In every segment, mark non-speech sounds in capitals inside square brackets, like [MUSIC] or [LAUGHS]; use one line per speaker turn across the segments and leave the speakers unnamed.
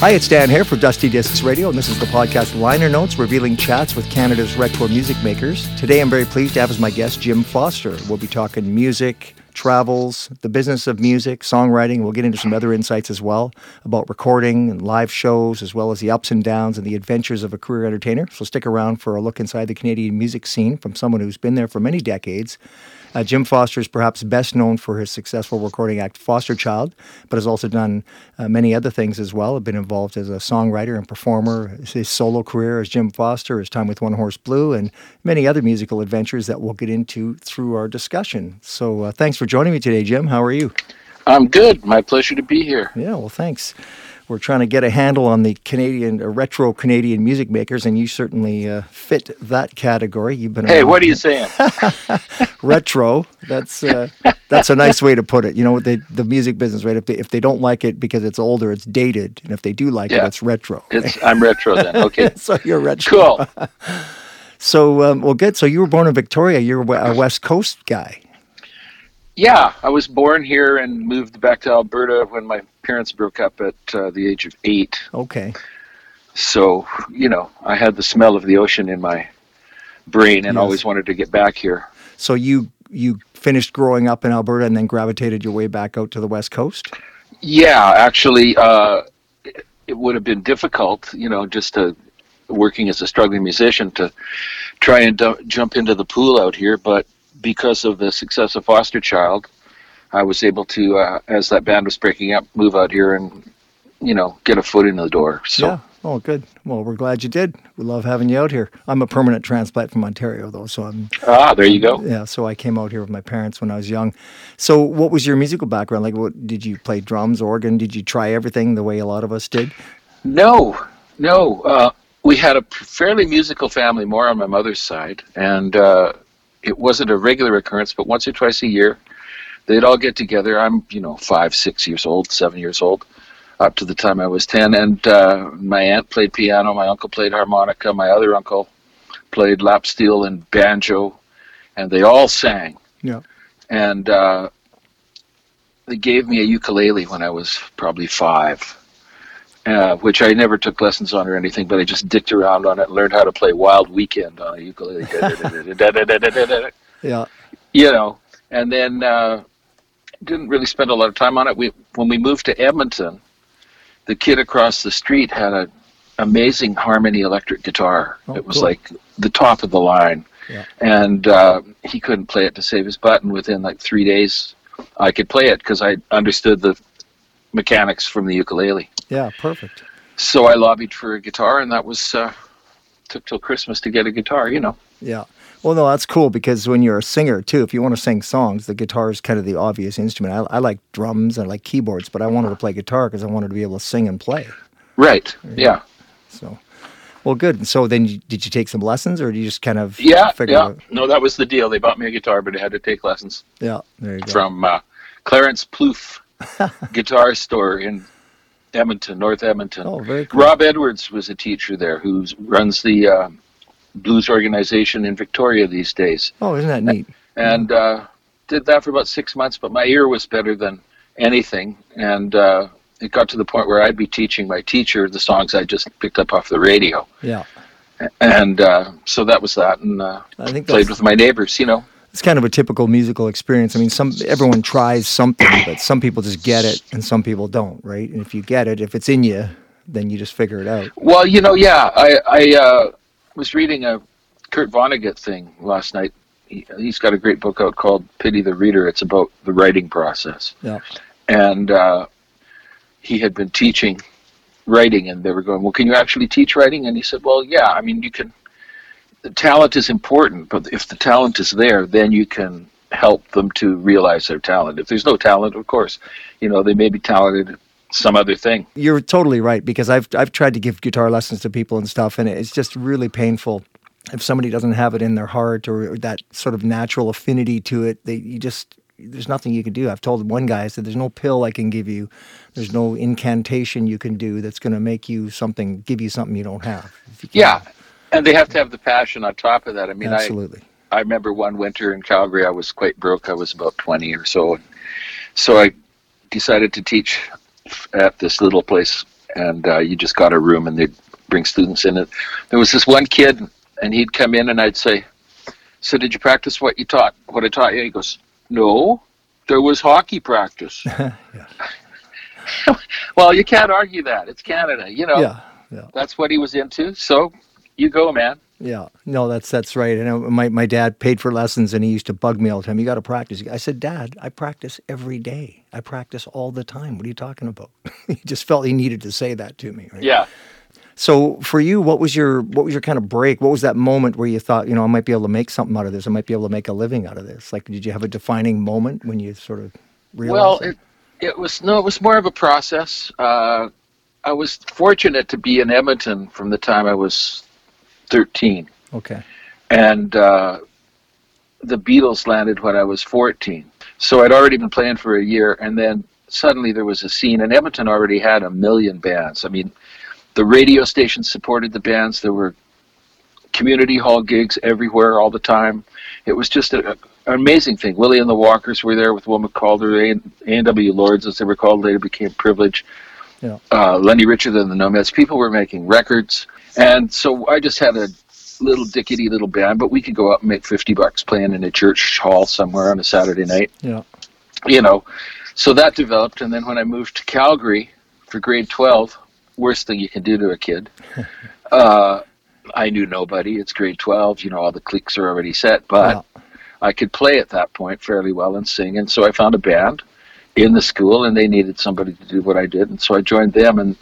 Hi, it's Dan here for Dusty Discs Radio, and this is the podcast Liner Notes, revealing chats with Canada's retro music makers. Today, I'm very pleased to have as my guest Jim Foster. We'll be talking music, travels, the business of music, songwriting. We'll get into some other insights as well about recording and live shows, as well as the ups and downs and the adventures of a career entertainer. So stick around for a look inside the Canadian music scene from someone who's been there for many decades uh, Jim Foster is perhaps best known for his successful recording act Fosterchild, but has also done uh, many other things as well. Have been involved as a songwriter and performer. His solo career as Jim Foster, his time with One Horse Blue, and many other musical adventures that we'll get into through our discussion. So uh, thanks for joining me today, Jim. How are you?
I'm good. My pleasure to be here.
Yeah, well, thanks we're trying to get a handle on the Canadian uh, retro Canadian music makers, and you certainly uh, fit that category. You've been
hey, what are you saying? [LAUGHS]
retro. That's uh, that's a nice way to put it. You know, the the music business, right? If they if they don't like it because it's older, it's dated, and if they do like yeah. it, it's retro.
It's, I'm retro then. Okay, [LAUGHS]
so you're retro.
Cool. [LAUGHS]
so um, well, good. So you were born in Victoria. You're a West Coast guy.
Yeah, I was born here and moved back to Alberta when my parents broke up at uh, the age of eight.
Okay.
So, you know, I had the smell of the ocean in my brain and yes. always wanted to get back here.
So you you finished growing up in Alberta and then gravitated your way back out to the west coast?
Yeah, actually uh, it, would have been difficult, you know, just to working as a struggling musician to try and d- jump into the pool out here, but because of the success of Fosterchild, I was able to, uh, as that band was breaking up, move out here and, you know, get a foot in the door. So.
Yeah. Oh, good. Well, we're glad you did. We love having you out here. I'm a permanent transplant from Ontario, though, so I'm.
Ah, there you go.
Yeah, so I came out here with my parents when I was young. So, what was your musical background? Like, what did you play drums, organ? Did you try everything the way a lot of us did?
No, no. Uh, we had a fairly musical family, more on my mother's side, and uh, it wasn't a regular occurrence, but once or twice a year, they'd all get together. I'm, you know, five, six years old, seven years old, up to the time I was 10. And uh, my aunt played piano, my uncle played harmonica, my other uncle played lap steel and banjo, and they all sang.
Yeah.
And uh, they gave me a ukulele when I was probably five. Uh, which I never took lessons on or anything, but I just dicked around on it and learned how to play Wild Weekend on a ukulele. [LAUGHS] [LAUGHS]
yeah.
You know, and then uh, didn't really spend a lot of time on it. We when we moved to Edmonton, the kid across the street had an amazing harmony electric guitar. Oh, it was cool. like the top of the line,
yeah.
and uh, he couldn't play it to save his butt. And within like three days, I could play it because I understood the mechanics from the ukulele.
Yeah, perfect.
So I lobbied for a guitar, and that was uh, took till Christmas to get a guitar. You know.
Yeah. Well, no, that's cool because when you're a singer too, if you want to sing songs, the guitar is kind of the obvious instrument. I, I like drums, I like keyboards, but I wanted to play guitar because I wanted to be able to sing and play.
Right. Yeah.
So, well, good. So then, you, did you take some lessons, or did you just kind of
yeah, yeah? Out? No, that was the deal. They bought me a guitar, but I had to take lessons.
Yeah, there you go.
From uh, Clarence Plouffe Guitar Store in Edmonton, North Edmonton.
Oh, very cool.
Rob Edwards was a teacher there who runs the uh, blues organization in Victoria these days.
Oh, isn't that neat?
And uh, did that for about six months, but my ear was better than anything, and uh, it got to the point where I'd be teaching my teacher the songs I just picked up off the radio.
Yeah.
And uh, so that was that, and uh, I think played with my neighbors. You know,
it's kind of a typical musical experience. I mean, some everyone tries something, but some people just get it, and some people don't, right? And if you get it, if it's in you, then you just figure it out.
Well, you know, yeah, I, I uh, was reading a Kurt Vonnegut thing last night. He, has got a great book out called Pity the Reader. It's about the writing process.
Yeah.
And uh, he had been teaching writing, and they were going, "Well, can you actually teach writing?" And he said, "Well, yeah. I mean, you can. Talent is important, but if the talent is there, then you can help them to realize their talent. If there's no talent, of course, you know, they may be talented some other thing.
You're totally right because I've I've tried to give guitar lessons to people and stuff, and it's just really painful if somebody doesn't have it in their heart or, or that sort of natural affinity to it. They you just there's nothing you can do. I've told one guy I said there's no pill I can give you, there's no incantation you can do that's going to make you something, give you something you don't have.
You yeah, and they have to have the passion on top of that. I mean,
absolutely.
I, I remember one winter in Calgary, I was quite broke. I was about 20 or so, so I decided to teach at this little place and uh, you just got a room, and they'd bring students in. And there was this one kid, and he'd come in, and I'd say, "So did you practice what you taught? What I taught you?" He goes, "No, there was hockey practice." [LAUGHS] [LAUGHS] well, you can't argue that. It's Canada, you know.
Yeah, yeah.
That's what he was into. So you go, man.
Yeah, no, that's that's right. And my my dad paid for lessons, and he used to bug me all the time. You got to practice. I said, Dad, I practice every day. I practice all the time. What are you talking about? [LAUGHS] he just felt he needed to say that to me. Right?
Yeah.
So for you, what was your what was your kind of break? What was that moment where you thought, you know, I might be able to make something out of this. I might be able to make a living out of this. Like, did you have a defining moment when you sort of realized?
Well, it, it was no, it was more of a process. Uh, I was fortunate to be in Edmonton from the time I was thirteen.
okay.
and uh, the Beatles landed when I was 14. So I'd already been playing for a year, and then suddenly there was a scene, and Edmonton already had a million bands. I mean, the radio stations supported the bands. There were community hall gigs everywhere all the time. It was just a, an amazing thing. Willie and the Walkers were there with Will McCalder, A&W Lords, as they were called, later became Privilege.
Yeah.
Uh, Lenny Richard and the Nomads. People were making records, and so I just had a little dickety little band, but we could go out and make 50 bucks playing in a church hall somewhere on a Saturday night,
Yeah.
you know. So that developed, and then when I moved to Calgary for grade 12, worst thing you can do to a kid, [LAUGHS] uh, I knew nobody. It's grade 12, you know, all the cliques are already set, but
Yeah.
I could play at that point fairly well and sing, and so I found a band in the school, and they needed somebody to do what I did, and so I joined them, and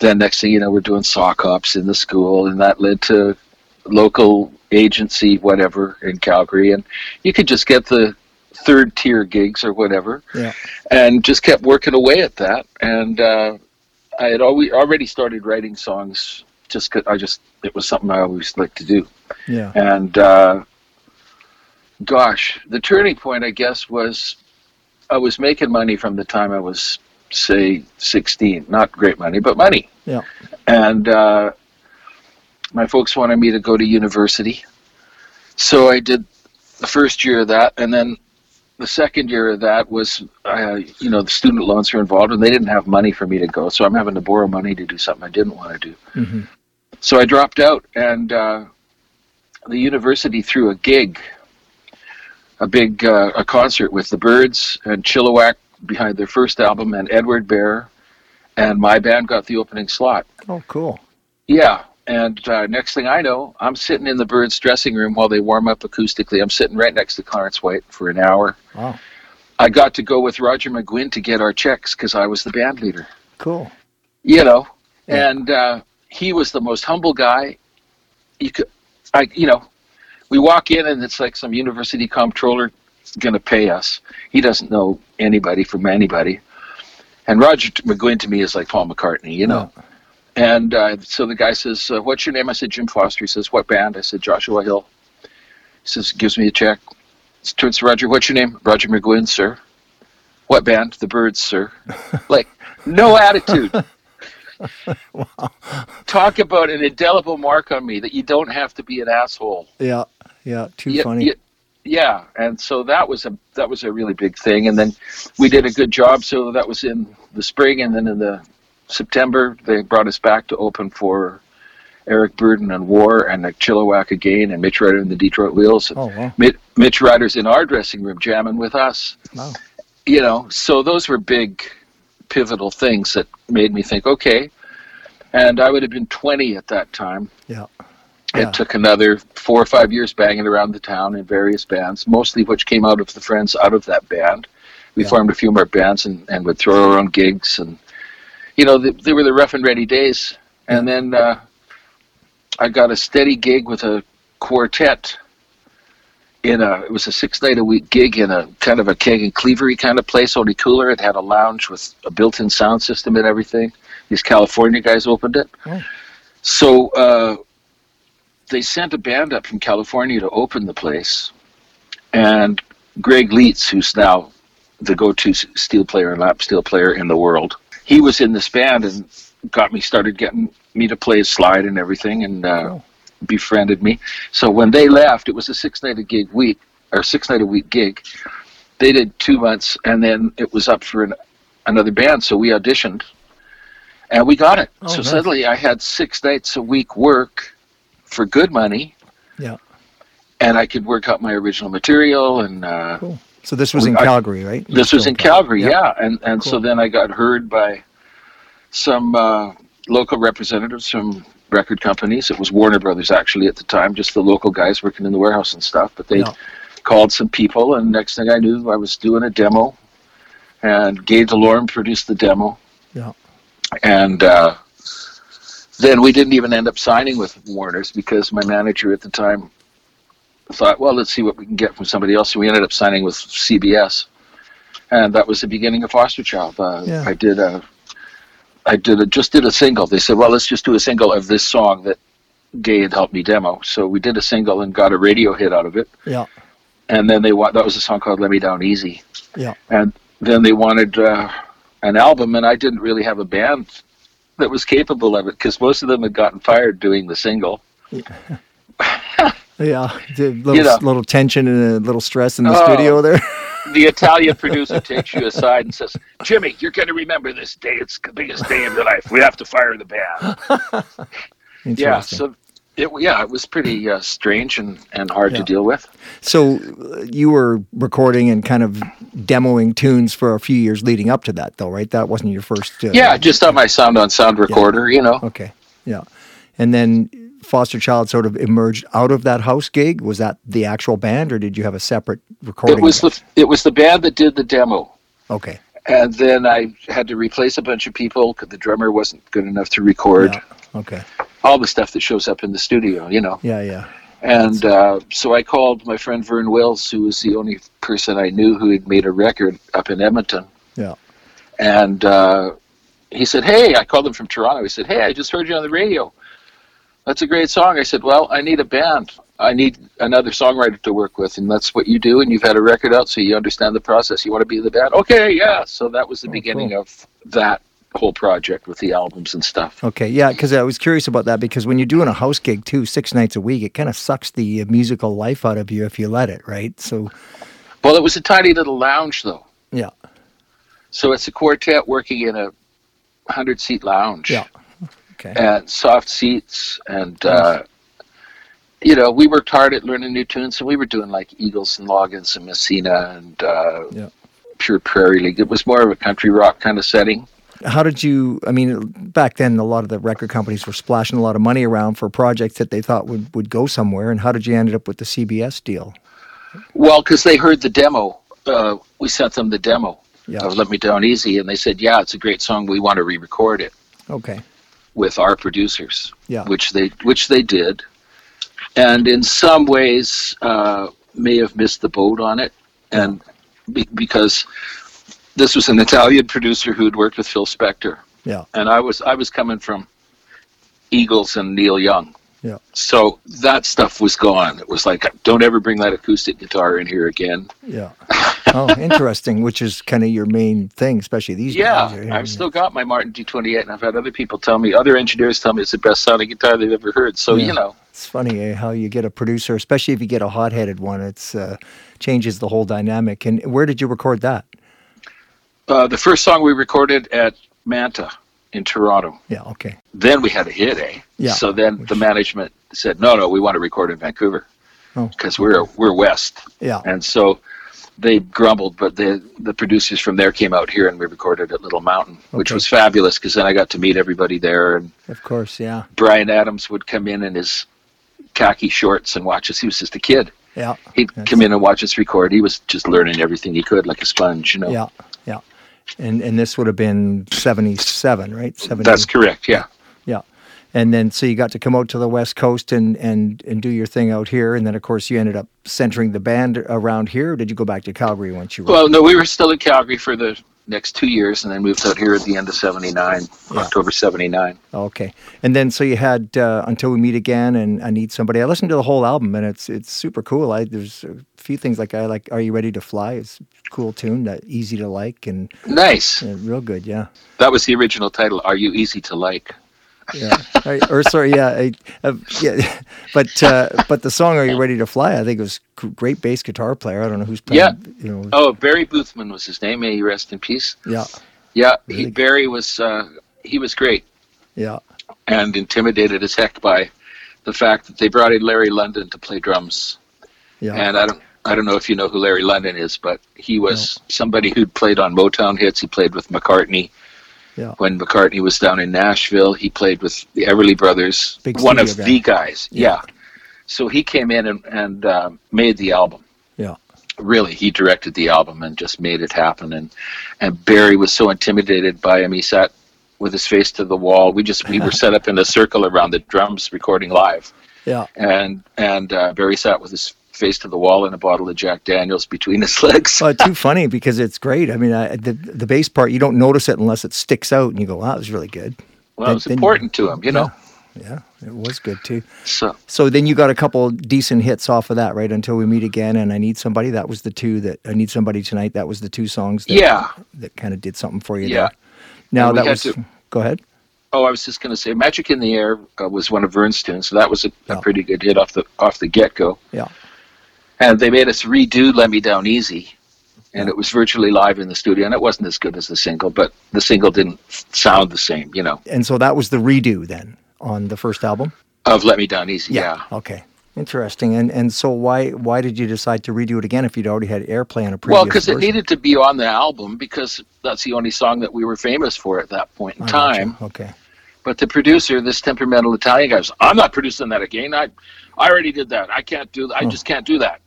then next thing you know, we're doing sock hops in the school, and that led to local agency, whatever, in Calgary, and you could just get the third tier gigs or whatever,
Yeah.
and just kept working away at that, and uh, I had always already started writing songs. Just 'cause I just it was something I always liked to do.
Yeah.
And uh, gosh, the turning point, I guess, was I was making money from the time I was, say, 16. Not great money, but money.
Yeah.
And uh, my folks wanted me to go to university. So I did the first year of that. And then the second year of that was, uh, you know, the student loans were involved and they didn't have money for me to go. So I'm having to borrow money to do something I didn't want to do.
hmm
So I dropped out, and uh, the university threw a gig, a big uh, a concert with the Byrds and Chilliwack behind their first album, and Edward Bear, and my band got the opening slot.
Oh, cool.
Yeah, and uh, next thing I know, I'm sitting in the Byrds dressing room while they warm up acoustically. I'm sitting right next to Clarence White for an hour.
Wow.
I got to go with Roger McGuinn to get our checks because I was the band leader
Cool.
you know
Yeah.
and uh, he was the most humble guy you could i you know we walk in and it's like some university comptroller going to pay us. He doesn't know anybody from anybody. And roger mcguinn to me is like paul mccartney you know? And uh, so the guy says uh, what's your name? I said jim foster. He says what band? I said joshua hill. He says gives me a check. He turns to roger what's your name? Roger mcguinn sir. What band? The Byrds sir. [LAUGHS] Like no attitude. [LAUGHS] Wow. talk about an indelible mark on me that you don't have to be an asshole.
Yeah. Yeah. Too
Yeah,
funny.
yeah, yeah, and so that was a that was a really big thing. And then we did a good job. So that was in the spring, and then in the September they brought us back to open for Eric Burdon and War and the Chilliwack again, and Mitch Ryder and the Detroit Wheels.
Oh, wow.
Mitch, Mitch Ryder's in our dressing room jamming with us.
Wow.
You know, so those were big, pivotal things that made me think, okay. And I would have been 20 at that time.
Yeah.
It took another four or five years banging around the town in various bands, mostly which came out of the friends out of that band. We
Yeah.
formed a few more bands and, and would throw our own gigs. And, you know, they, they were the rough and ready days. And then uh, I got a steady gig with a quartet in a, it was a six night a week gig in a kind of a keg and cleavery kind of place, only cooler. It had a lounge with a built in sound system and everything. These California guys opened it.
Oh.
So, uh, they sent a band up from California to open the place, and Greg Leisz, who's now the go-to steel player and lap steel player in the world, he was in this band and got me started getting me to play slide and everything, and uh, befriended me. So when they left, it was a six night a gig week or six night a week gig. They did two months, and then it was up for an, another band. So we auditioned, and we got it.
Oh,
so
nice.
suddenly I had six nights a week work for good money,
Yeah.
and I could work out my original material. And uh,
Cool. So this was in
I-
Calgary, right? You
this was in Calgary, yeah. And and so then I got heard by some uh, local representatives from record companies. It was Warner Brothers actually at the time, just the local guys working in the warehouse and stuff. But they
Yeah.
called some people, and next thing I knew, I was doing a demo, and Gaye Delorme produced the demo.
Yeah.
And uh, then we didn't even end up signing with Warner's because my manager at the time thought, well, let's see what we can get from somebody else. So we ended up signing with CBS, and that was the beginning of Fosterchild. Uh,
Yeah.
I did a, I did a, just did a single. They said, well, let's just do a single of this song that Gaye had helped me demo. So we did a single and got a radio hit out of it.
Yeah.
And then they want that was a song called "Let Me Down Easy."
Yeah.
And then they wanted uh, an album, and I didn't really have a band that was capable of it because most of them had gotten fired doing the single. [LAUGHS]
Yeah. The [LAUGHS] little,
know.
little tension and a little stress in the
Oh.
studio there. [LAUGHS]
The Italian producer takes you aside and says, "Jimmy, you're going to remember this day. It's the biggest day of your life. We have to fire the band." yeah.
Interesting.
So. It, yeah, it was pretty uh, strange and, and hard
Yeah.
to deal with.
So uh, you were recording and kind of demoing tunes for a few years leading up to that, though, right? That wasn't your first. Uh,
Yeah, just on my sound on sound recorder, you know.
Okay. Yeah. And then Foster Child sort of emerged out of that house gig. Was that the actual band, or did you have a separate recording?
It was the it was the band that did the demo.
Okay.
and then I had to replace a bunch of people because the drummer wasn't good enough to record
Yeah. Okay.
All the stuff that shows up in the studio, you know.
Yeah. Yeah.
And uh, so I called my friend Vern Wills, who was the only person I knew who had made a record up in Edmonton,
Yeah.
and uh, he said, "Hey," I called him from Toronto. He said, "Hey, I just heard you on the radio. That's a great song." I said, "Well, I need a band. I need another songwriter to work with, and that's what you do. And you've had a record out, so you understand the process. You want to be in the band? Okay, yeah." So that was the
Oh,
beginning of that whole project with the albums and stuff.
Okay, yeah, because I was curious about that because when you're doing a house gig too, six nights a week, it kind of sucks the uh, musical life out of you if you let it, right? So,
Well, it was a tiny little lounge, though.
yeah,
So it's a quartet working in a hundred seat lounge.
Yeah. okay,
and soft seats and uh, you know we worked hard at learning new tunes and we were doing like eagles and loggins and messina and uh,
Yeah.
pure prairie league it was more of a country rock kind of setting
How did you? I mean, back then, a lot of the record companies were splashing a lot of money around for projects that they thought would, would go somewhere. And how did you end up with the CBS deal?
well because they heard the demo uh, we sent them the demo
Yeah.
of let me down easy and they said yeah it's a great song we want to re-record it
Okay.
with our producers
Yeah.
which they which they did and in some ways uh, may have missed the boat on it and be, because this was an Italian producer who had worked with Phil Spector
Yeah.
and I was I was coming from Eagles and Neil Young
Yeah.
so that stuff was gone it was like don't ever bring that acoustic guitar in here again
Yeah. Oh, [LAUGHS] interesting. Which is kind of your main thing, especially these
yeah
days. right?
I've still got my Martin D28 and I've had other people tell me other engineers tell me it's the best sounding guitar they've ever heard so
Yeah.
you know
It's funny eh, how you get a producer, especially if you get a hot-headed one. It's uh, changes the whole dynamic. And where did you record that?
Uh, the first song we recorded at Manta in Toronto.
Yeah. Okay.
Then we had a hit, eh?
Yeah.
So then the management said, "No, no, we want to record in Vancouver
Oh,
because we're we're west."
Yeah.
And so they grumbled, but the the producers from there came out here and we recorded at Little Mountain, which was fabulous because then I got to meet everybody there. And
Of course. Yeah.
Bryan Adams would come in in his khaki shorts and watch us. He was just a kid.
Yeah.
He'd
That's-
come in and watch us record. He was just learning everything he could, like a sponge, you know.
Yeah. And and this would have been seventy-seven, right? Seventy.
That's correct. Yeah.
Yeah. And then so you got to come out to the West Coast and and and do your thing out here, and then of course you ended up centering the band around here. Or did you go back to Calgary once you were?
Well, no, we were still in Calgary for the next two years, and then moved out here at the end of '79,
Yeah.
October '79.
Okay, and then so you had uh, until we meet again, and I need somebody. I listened to the whole album, and it's it's super cool. I there's a few things like I like. Are you ready to fly? It's a cool tune, that easy to like, and
Nice.
real good. Yeah,
That was the original title. Are you easy to like?
Yeah. I, or sorry, yeah, I, uh, yeah. [LAUGHS] But uh, but the song "Are You Ready to Fly"? I think it was great bass guitar player. I don't know who's playing.
Yeah.
You know.
Oh, Barry Boothman was his name. May he rest in peace.
Yeah.
Yeah,
Really
he. Barry was uh, he was great
Yeah.
and intimidated as heck by the fact that they brought in Larry Londin to play drums.
Yeah.
And I don't I don't know if you know who Larry Londin is, but he was somebody who'd played on Motown hits. He played with McCartney.
Yeah.
When McCartney was down in Nashville, he played with the Everly Brothers,
Big
one of the guys.
Yeah.
Yeah. So he came in and, and uh, made the album.
Yeah.
Really, he directed the album and just made it happen. And and Barry was so intimidated by him, he sat with his face to the wall. We just we were [LAUGHS] set up in a circle around the drums, recording live
Yeah.
and and uh, Barry sat with his face to the wall and a bottle of Jack Daniels between his legs.
Well, too funny because it's great. I mean, I, the the bass part you don't notice it unless it sticks out, and you go, "Wow, that was really good."
Well,
then-
it was
then-
important to him, you know.
Yeah, it was good too.
So
So then you got a couple decent hits off of that, right? Until we meet again, and I need somebody. That was the two that I need somebody tonight. That was the two songs. That,
yeah.
that kind of did something for you.
Yeah.
There. Now that was.
to-
Go ahead.
Oh, I was just going to say, "Magic in the Air" uh, was one of Vern's tunes, so that was a,
Yeah.
a pretty good hit off the off the get go.
Yeah.
And they made us redo "Let Me Down Easy," and it was virtually live in the studio, and it wasn't as good as the single, but the single didn't sound the same, you know,
And so that was the redo then on the first album.
of "Let Me Down Easy." Yeah.
Okay. Interesting. And and so why why did you decide to redo it again if you'd already had airplay on a previous
Well, because it needed to be on the album because that's the only song that we were famous for at that point in
I
time.
Okay.
But the producer, this temperamental Italian guy, was, I'm not producing that again. I, I already did that. I can't do that. I
Oh.
just can't do that.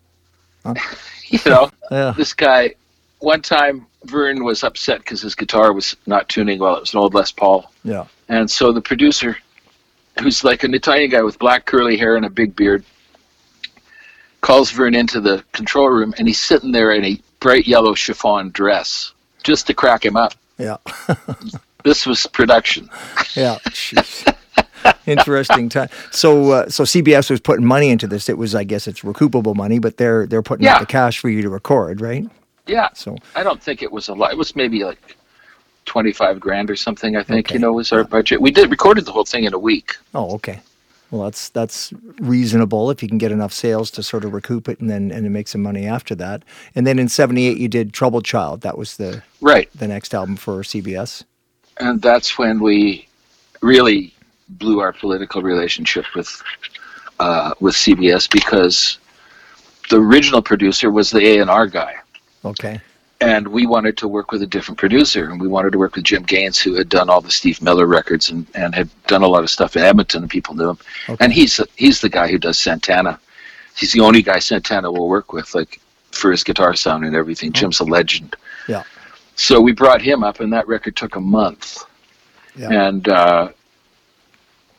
Huh.
you know,
Yeah.
this guy, one time Vern was upset because his guitar was not tuning well. It was an old Les Paul.
Yeah.
And so the producer, who's like an Italian guy with black curly hair and a big beard, calls Vern into the control room and he's sitting there in a bright yellow chiffon dress just to crack him up.
Yeah. [LAUGHS]
This was production.
Yeah. Jeez. [LAUGHS] Interesting time. So, uh, so CBS was putting money into this. It was, I guess, it's recoupable money, but they're they're putting up
Yeah.
the cash for you to record, right?
Yeah.
So,
I don't think it was a lot. It was maybe like twenty-five grand or something. I think
Okay.
you know was our budget. We did recorded the whole thing in a week.
oh, okay. Well, that's that's reasonable if you can get enough sales to sort of recoup it, and then and then make some money after that. And then in '78, you did Troubled Child. That was the
Right,
the next album for CBS.
and that's when we really blew our political relationship with uh, with CBS because the original producer was the A and R guy,
Okay.
and we wanted to work with a different producer, and we wanted to work with Jim Gaines, who had done all the Steve Miller records and, and had done a lot of stuff in Edmonton, and people knew him.
Okay.
And he's he's the guy who does Santana. He's the only guy Santana will work with, like for his guitar sound and everything. Jim's a legend.
Yeah.
So we brought him up, and that record took a month.
Yeah.
And uh,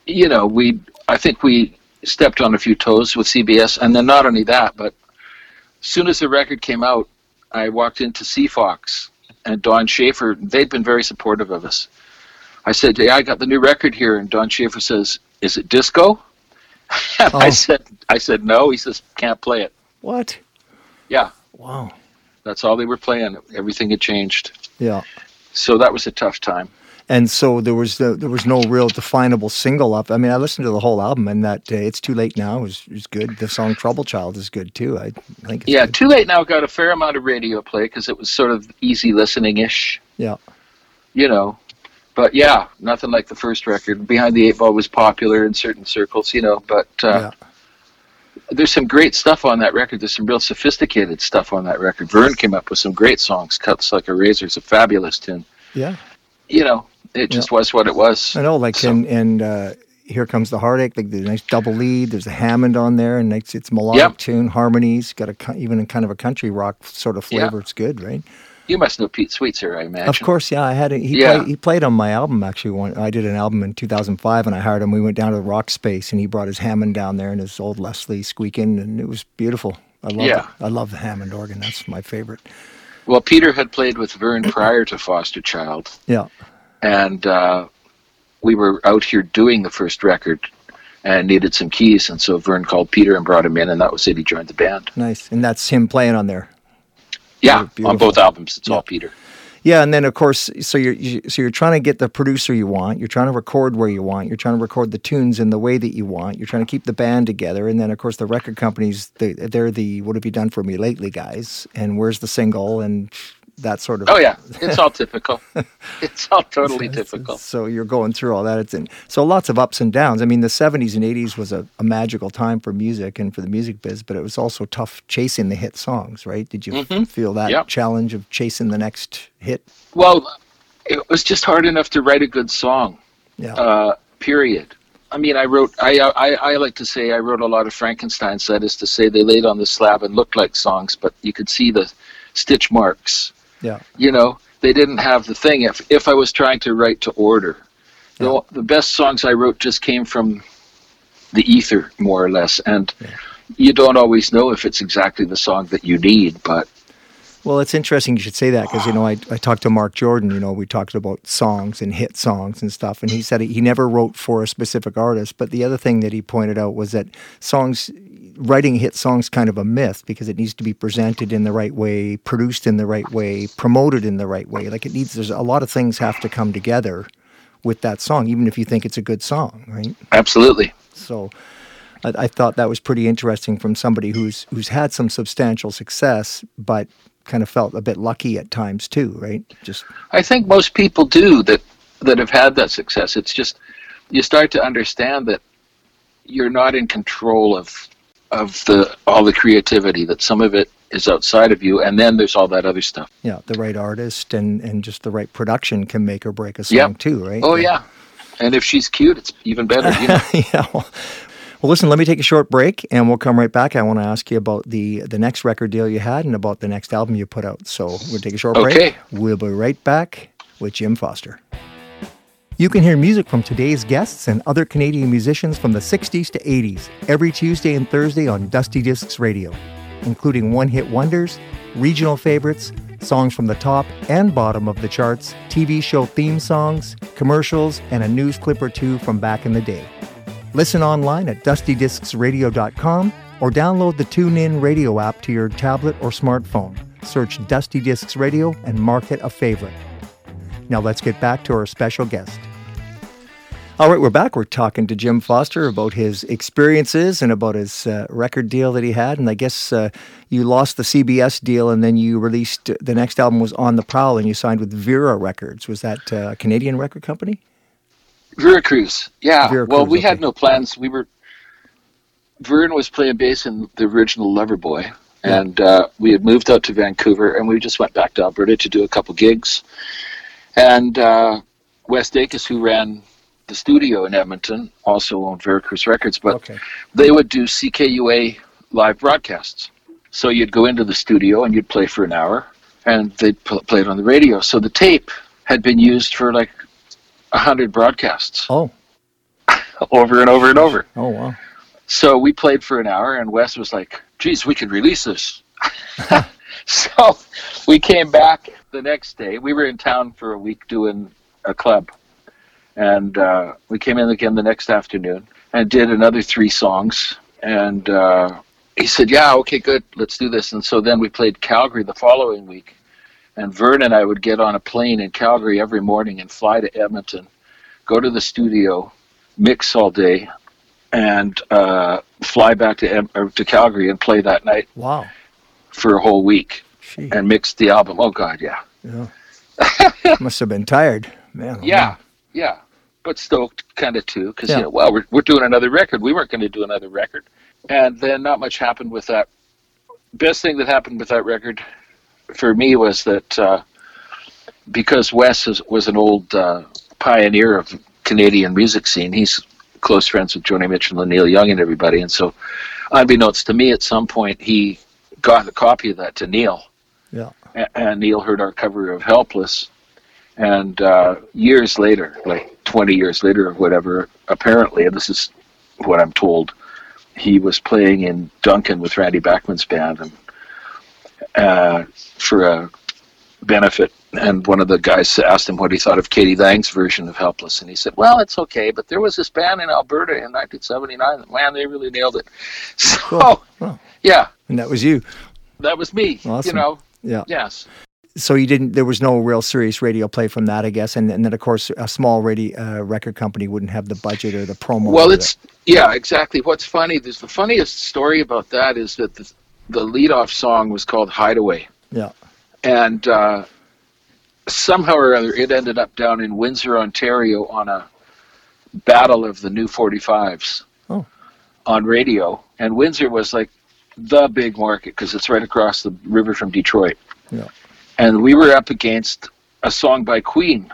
you know, we I think we stepped on a few toes with CBS, and then not only that, but as soon as the record came out, I walked into CFOX and Don Shafer. They'd been very supportive of us. I said, "Hey, I got the new record here," and Don Shafer says, "Is it disco?" [LAUGHS]
Oh.
I said, "I said no." He says, "Can't play it."
What?
Yeah,
Wow.
that's all they were playing. Everything had changed,
Yeah.
so that was a tough time.
And so there was the, there was no real definable single up. I mean, I listened to the whole album, and that uh, "It's Too Late Now" is is good. The song "Trouble Child" is good too. I think. It's
Yeah,
good.
Too Late Now got a fair amount of radio play because it was sort of easy listening ish.
Yeah.
You know. But yeah, nothing like the first record. Behind the Eight Ball was popular in certain circles, you know, but uh,
yeah.
there's some great stuff on that record. There's some real sophisticated stuff on that record. Vern came up with some great songs. Cuts Like a Razor Razor's a fabulous tune.
Yeah.
You know, it just was what it was.
I know. Like
So-
uh, here comes the heartache. Like the nice double lead. There's a Hammond on there, and it's it's melodic
Yep.
tune, harmonies. Got a even a kind of a country rock sort of
Yeah.
flavor. It's good, right?
You must know Pete Sweetser, I imagine.
Of course, yeah. I had it. He
Yeah.
played. He played on my album actually. One, I did an album in 2005, and I hired him. We went down to the Rock Space, and he brought his Hammond down there and his old Leslie squeaking, and it was beautiful. I love
Yeah.
it. I love the Hammond organ. That's my favorite.
Well, Peter had played with Vern prior to Fosterchild.
Yeah.
And uh, we were out here doing the first record and needed some keys and so vern called peter and brought him in and that was it he joined the band
Nice. And that's him playing on there.
yeah
Beautiful.
on both albums it's
Yeah.
all peter
Yeah, and then of course, so you're you, so you're trying to get the producer you want. You're trying to record where you want. You're trying to record the tunes in the way that you want. You're trying to keep the band together, and then of course the record companies they, they're the what have you done for me lately guys? And where's the single? And that sort of.
Oh yeah, [LAUGHS] it's all typical. It's all totally typical.
So you're going through all that. It's in, so lots of ups and downs. I mean, the 70s and 80s was a, a magical time for music and for the music biz, but it was also tough chasing the hit songs, right? Did you f- feel that
Yep.
challenge of chasing the next hit?
Well, it was just hard enough to write a good song.
Yeah.
uh, period. I mean, I wrote. I, I I like to say I wrote a lot of Frankenstein's. That is to say, they laid on the slab and looked like songs, but you could see the stitch marks.
Yeah.
You know, they didn't have the thing. If if I was trying to write to order,
Yeah.
the the best songs I wrote just came from the ether, more or less, and. You don't always know if it's exactly the song that you need, but
Well, it's interesting you should say that because, you know, I, I talked to Mark Jordan, you know, we talked about songs and hit songs and stuff, and he said he never wrote for a specific artist. But the other thing that he pointed out was that songs, writing hit songs kind of a myth because it needs to be presented in the right way, produced in the right way, promoted in the right way. Like it needs, there's a lot of things have to come together with that song, even if you think it's a good song, right?
absolutely.
So I, I thought that was pretty interesting from somebody who's who's had some substantial success, but kind of felt a bit lucky at times too, right? Just
I think most people do that that have had that success. It's just you start to understand that you're not in control of of the all the creativity. That some of it is outside of you, and then there's all that other stuff.
yeah, the right artist and and just the right production can make or break a song
Yep.
too, right?
Oh yeah, and if she's cute, it's even better. You know? [LAUGHS]
yeah. Well, well, listen. Let me take a short break, and we'll come right back. I want to ask you about the the next record deal you had, and about the next album you put out. So we'll take a short break.
Okay.
We'll be right back with Jim Foster. You can hear music from today's guests and other Canadian musicians from the 60s to 80s every Tuesday and Thursday on Dusty Discs Radio, including one hit wonders, regional favorites, songs from the top and bottom of the charts, TV show theme songs, commercials, and a news clip or two from back in the day. Listen online at dustydiscsradio.com or download the TuneIn radio app to your tablet or smartphone. Search Dusty Discs Radio and mark it a favorite. Now let's get back to our special guest. All right, we're back. We're talking to Jim Foster about his experiences and about his uh, record deal that he had. And I guess uh, you lost the CBS deal, and then you released the next album was On the Prowl, and you signed with Vera Records. Was that uh, a Canadian record company?
Vera Cruz. yeah.
Veracruz,
well, we had no plans. We were Vern was playing bass in the original Loverboy, and uh, we had moved out to Vancouver, and we just went back to Alberta to do a couple gigs. And uh, Wes Dakus, who ran the studio in Edmonton, also owned Veracruz Records, but
Okay.
they would do CKUA live broadcasts. So you'd go into the studio and you'd play for an hour, and they'd pl- play it on the radio. So the tape had been used for like a hundred broadcasts
Oh,
over and over and over.
oh wow.
So we played for an hour, and Wes was like, "Geez, we could release this." [LAUGHS] [LAUGHS] so we came back the next day. We were in town for a week doing a club, and uh, we came in again the next afternoon and did another three songs. And uh, he said, "Yeah, okay, good, let's do this." And so then we played Calgary the following week, and Vern and I would get on a plane in Calgary every morning and fly to Edmonton, go to the studio, mix all day, and uh, fly back to to Calgary and play that night
Wow.
For a whole week
Gee.
and mixed the album. Oh God, yeah,
Yeah. [LAUGHS] Must have been tired, man. oh,
yeah, yeah. But stoked, kind of too, because
Yeah.
you know, well, we're we're doing another record. We weren't going to do another record, and then not much happened with that. Best thing that happened with that record for me was that uh, because Wes is, was an old uh, pioneer of Canadian music scene. He's close friends with Joni Mitchell and Neil Young and everybody, and so unbeknownst to me, at some point he got a copy of that to Neil.
Yeah.
And Neil heard our cover of Helpless, and uh, years later, like 20 years later or whatever, apparently, and this is what I'm told, he was playing in Duncan with Randy Bachman's band and uh, for a benefit. And one of the guys asked him what he thought of k.d. lang's version of Helpless, and he said, "Well, it's okay, but there was this band in Alberta in 1979. that, Man, they really nailed it." [LAUGHS] So,
Cool.
Yeah,
And that was you.
that was me.
Awesome.
You know,
Yeah.
yes.
So you didn't. There was no real serious radio play from that, I guess, and, and then of course a small radio uh, record company wouldn't have the budget or the promo.
Well, it's yeah, exactly. What's funny? There's the funniest story about that is that the the lead off song was called Hideaway,
yeah,
and uh, somehow or other, it ended up down in Windsor, Ontario, on a battle of the new 45s
Oh.
on radio. And Windsor was like the big market because it's right across the river from Detroit.
Yeah.
And we were up against a song by Queen,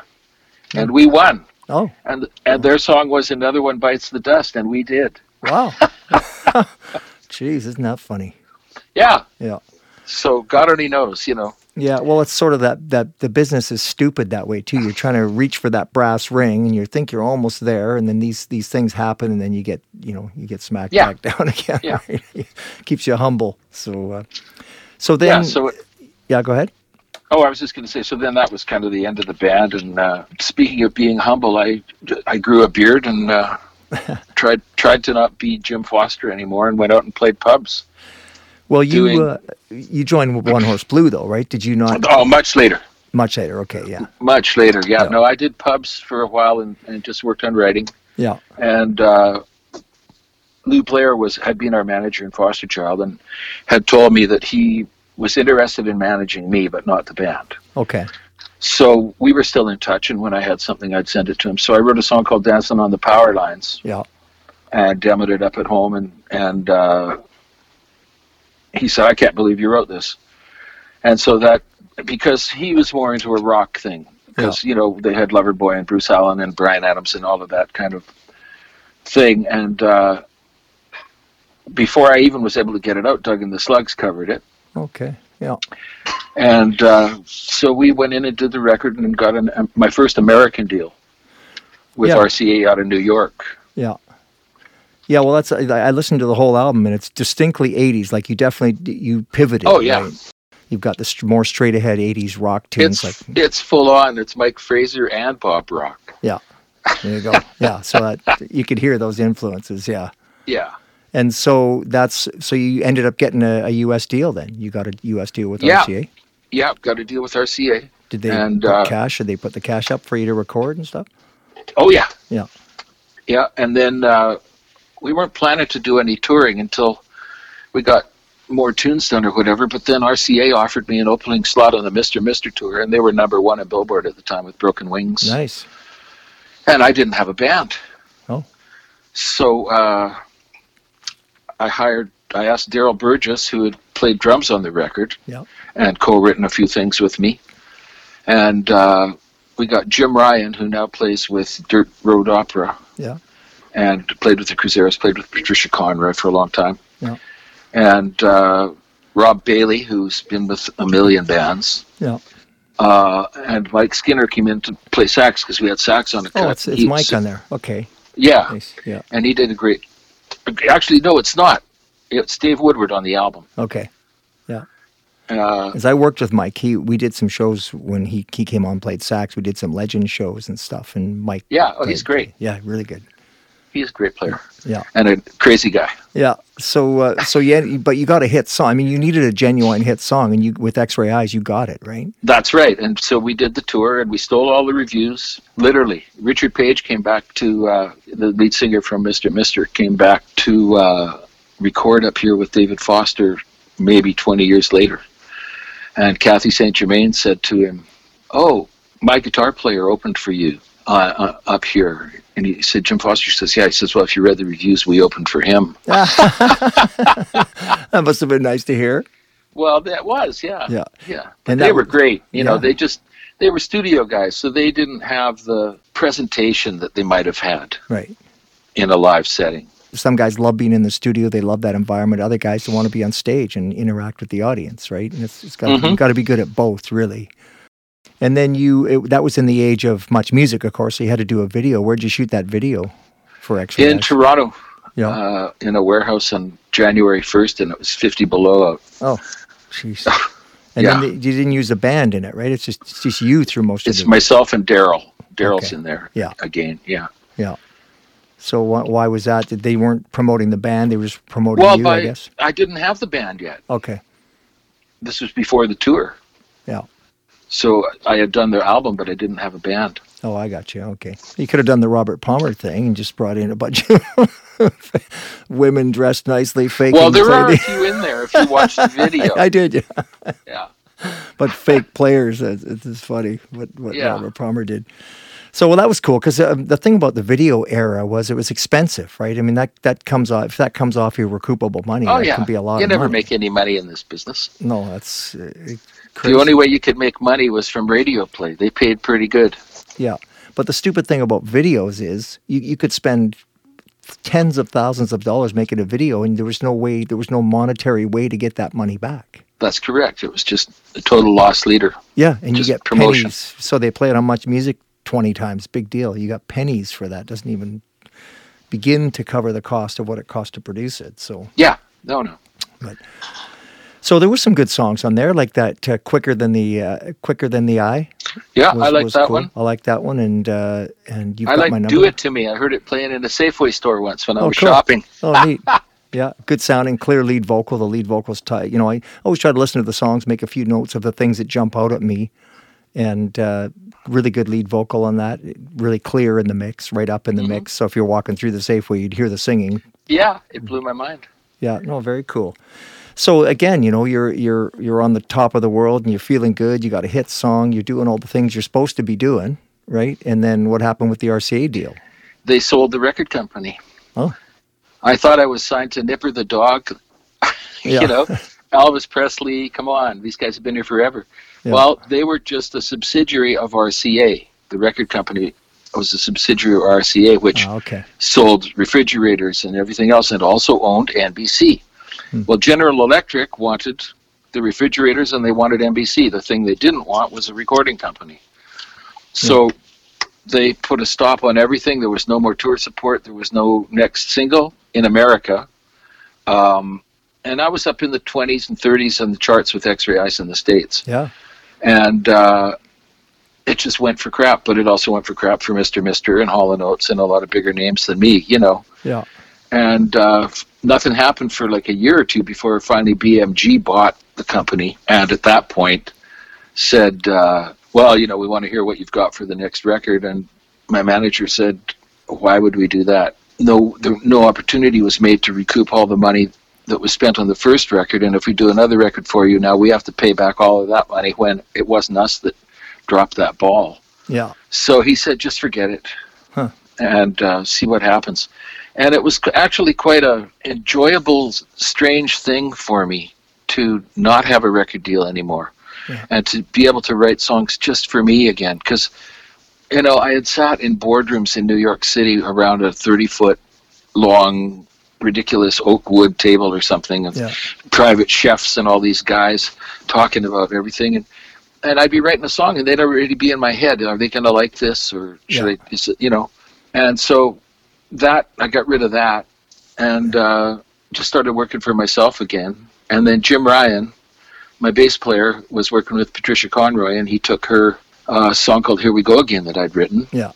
and we won.
Oh,
And and their song was "Another One Bites the Dust," and we did.
wow. [LAUGHS] Jeez, isn't that funny?
Yeah.
Yeah.
So God only knows, you know.
Yeah, well, it's sort of that that the business is stupid that way too. You're trying to reach for that brass ring, and you think you're almost there, and then these these things happen, and then you get you know you get smacked
Yeah.
back [LAUGHS] down again.
Yeah.
right? [LAUGHS] Keeps you humble. So, uh, so then,
yeah. So
yeah, go ahead.
Oh, I was just going to say. So then that was kind of the end of the band. And uh, speaking of being humble, I I grew a beard and uh, [LAUGHS] tried tried to not be Jim Foster anymore, and went out and played pubs.
Well, you
Doing-
uh, you joined One Horse Blue though, right? Did you not?
Oh, much later.
Much later. Okay, yeah,
Much later. Yeah.
Yeah.
No, I did pubs for a while and, and just worked on writing.
yeah,
And uh, Lou Blair was had been our manager in Fosterchild and had told me that he was interested in managing me, but not the band.
okay,
So we were still in touch, and when I had something, I'd send it to him. So I wrote a song called "Dancing on the Power Lines"
yeah,
and demoed it up at home, and and uh, he said, "I can't believe you wrote this," and so that because he was more into a rock thing, because you know they had Loverboy and Bruce Allen and Bryan Adams and all of that kind of thing, and uh, before I even was able to get it out, Doug and the Slugs covered it.
okay, yeah,
And uh, so we went in and did the record and got an, um, my first American deal with
Yeah.
RCA out of New York.
yeah. Yeah, well, that's I I listened to the whole album, and it's distinctly '80s. Like you definitely you pivoted.
Oh, yeah.
right? You've got the more straight ahead '80s rock tunes.
It's
like
it's full on. It's Mike Fraser and Bob Rock.
Yeah. There you go. [LAUGHS] yeah. So that you could hear those influences. Yeah.
Yeah,
And so that's so you ended up getting a, a U.S. deal. Then you got a U.S. deal with
Yeah.
RCA.
yeah. Got a deal with RCA.
Did they
And,
put
uh,
cash? Did they put the cash up for you to record and stuff?
Oh yeah,
Yeah.
yeah. And then uh, we weren't planning to do any touring until we got more tunes done or whatever. But then RCA offered me an opening slot on the Mister Mister tour, and they were number one at Billboard at the time with Broken Wings.
Nice.
and I didn't have a band.
Oh.
So uh, I hired. I asked Daryl Burgess, who had played drums on the record,
Yeah.
and co-written a few things with me, and uh, we got Jim Ryan, who now plays with Dirt Road Opera.
Yeah.
And played with the Cruzeros, played with Patricia Conroy for a long time.
Yeah.
And uh, Rob Bailey, who's been with a million bands.
Yeah.
Uh, and Mike Skinner came in to play sax because we had sax on the cut.
Oh, it's, it's Mike on there. Okay.
Yeah,
Nice. Yeah.
and he did a great. Actually, no, it's not. It's Dave Woodward on the album.
Okay. Yeah.
Uh,
As I worked with Mike, he we did some shows when he he came on, played sax. We did some legend shows and stuff. And Mike.
yeah, oh, he's great.
Yeah, really good.
He's a great player
Yeah.
and a crazy guy.
Yeah. So uh, so yeah, but you got a hit song. I mean, you needed a genuine hit song, and you with X-Ray Eyes, you got it right.
That's right. And so we did the tour, and we stole all the reviews. Literally, Richard Page came back to uh, the lead singer from Mister Mister came back to uh, record up here with David Foster, maybe 20 years later. And Kathy St. Germain said to him, "Oh, my guitar player opened for you uh, uh, up here." And he said, "Jim Foster says, yeah." He says, "Well, if you read the reviews, we opened for him." [LAUGHS] [LAUGHS]
That must have been nice to hear.
Well, that was, yeah,
Yeah.
yeah.
And
they were great. You know, they just they were studio guys, so they didn't have the presentation that they might have had
Right.
in a live setting.
Some guys love being in the studio; they love that environment. Other guys want to be on stage and interact with the audience, right? And it's, it's got
Mhm.
got to be good at both, really. And then you it, that was in the age of MuchMusic, of course. So you had to do a video. Where'd you shoot that video for X-Ray?
In Toronto,
yeah.
uh, in a warehouse on January first, and it was fifty below out.
oh, jeez. [LAUGHS] And
Yeah.
then the, you didn't use a band in it, right? It's just it's just you through most
It's
of the.
myself and Daryl. Daryl's
Okay.
in there.
Yeah.
Again, yeah.
yeah. So why, why was that? Did they weren't promoting the band? They were just promoting
Well,
you,
by,
I guess.
I didn't have the band yet.
Okay.
This was before the tour. So I had done their album, but I didn't have a band.
Oh, I got you. Okay. You could have done the Robert Palmer thing and just brought in a bunch of [LAUGHS] women dressed nicely, fake.
Well, there are a few in there if you watch the [LAUGHS] video.
I did. Yeah.
yeah.
but fake players. It's, it's funny what what
Yeah.
Robert Palmer did. So well, that was cool because um, the thing about the video era was it was expensive, right? I mean that that comes off if that comes off your recoupable money,
Oh
that
yeah,
can be a lot.
you never
money.
make any money in this business.
no, that's uh, crazy.
The only way you could make money was from radio play. They paid pretty good.
Yeah. But the stupid thing about videos is you, you could spend tens of thousands of dollars making a video and there was no way there was no monetary way to get that money back.
That's correct. It was just a total loss leader.
Yeah, and you get
promotion.
pennies. So they play it on MuchMusic 20 times. Big deal. You got pennies for that. Doesn't even begin to cover the cost of what it cost to produce it. So
Yeah, no, no.
So there were some good songs on there like that uh, quicker than the uh, quicker than the eye.
Yeah,
was-
I like that
cool.
one.
I like that one and uh, and you've
I
got
like
my number.
Do It To Me. I heard it playing in a Safeway store once when I
Oh,
was
cool.
shopping.
Oh, neat. [LAUGHS] Yeah, good sounding, clear lead vocal. The lead vocal's tight. You know, I always try to listen to the songs, make a few notes of the things that jump out at me, and uh, really good lead vocal on that. Really clear in the mix, right up in
Mm-hmm.
the mix. So if you're walking through the Safeway, you'd hear the singing.
Yeah, it blew my mind.
Yeah, no, very cool. So again, you know, you're you're you're on the top of the world and you're feeling good. You got a hit song. You're doing all the things you're supposed to be doing, right? And then what happened with the RCA deal?
They sold the record company.
Oh.
I thought I was signed to Nipper the dog. [LAUGHS] You know, Elvis Presley. Come on, these guys have been here forever.
Yeah.
Well, they were just a subsidiary of RCA. The record company was a subsidiary of RCA, which
Oh, okay.
sold refrigerators and everything else, and also owned NBC.
Hmm.
Well, General Electric wanted the refrigerators, and they wanted NBC. The thing they didn't want was a recording company. So they put a stop on everything. There was no more tour support. There was no next single in America. Um, and I was up in the 20s and 30s on the charts with X-Ray Eyes in the States
Yeah.
and uh, it just went for crap. But it also went for crap for Mister Mister and Hall and Oates and a lot of bigger names than me, you know.
Yeah.
And uh, nothing happened for like a year or two before finally BMG bought the company, and at that point said, uh, "Well, you know, we want to hear what you've got for the next record." And my manager said, "Why would we do that? No, there, no opportunity was made to recoup all the money." That was spent on the first record, and if we do another record for you now, we have to pay back all of that money when it wasn't us that dropped that ball.
Yeah.
So he said, just forget it
Huh.
and uh, see what happens. And it was actually quite a enjoyable, strange thing for me to not have a record deal anymore
Yeah.
and to be able to write songs just for me again. Because, you know, I had sat in boardrooms in New York City around a 30 foot long, ridiculous oak wood table or something of
Yeah.
private chefs and all these guys talking about everything. And and I'd be writing a song, and they'd already be in my head. Are they going to like this, or should
Yeah.
I? Is it, you know, and so that I got rid of that, and uh, just started working for myself again. And then Jim Ryan, my bass player, was working with Patricia Conroy, and he took her uh, song called "Here We Go Again" that I'd written,
Yeah.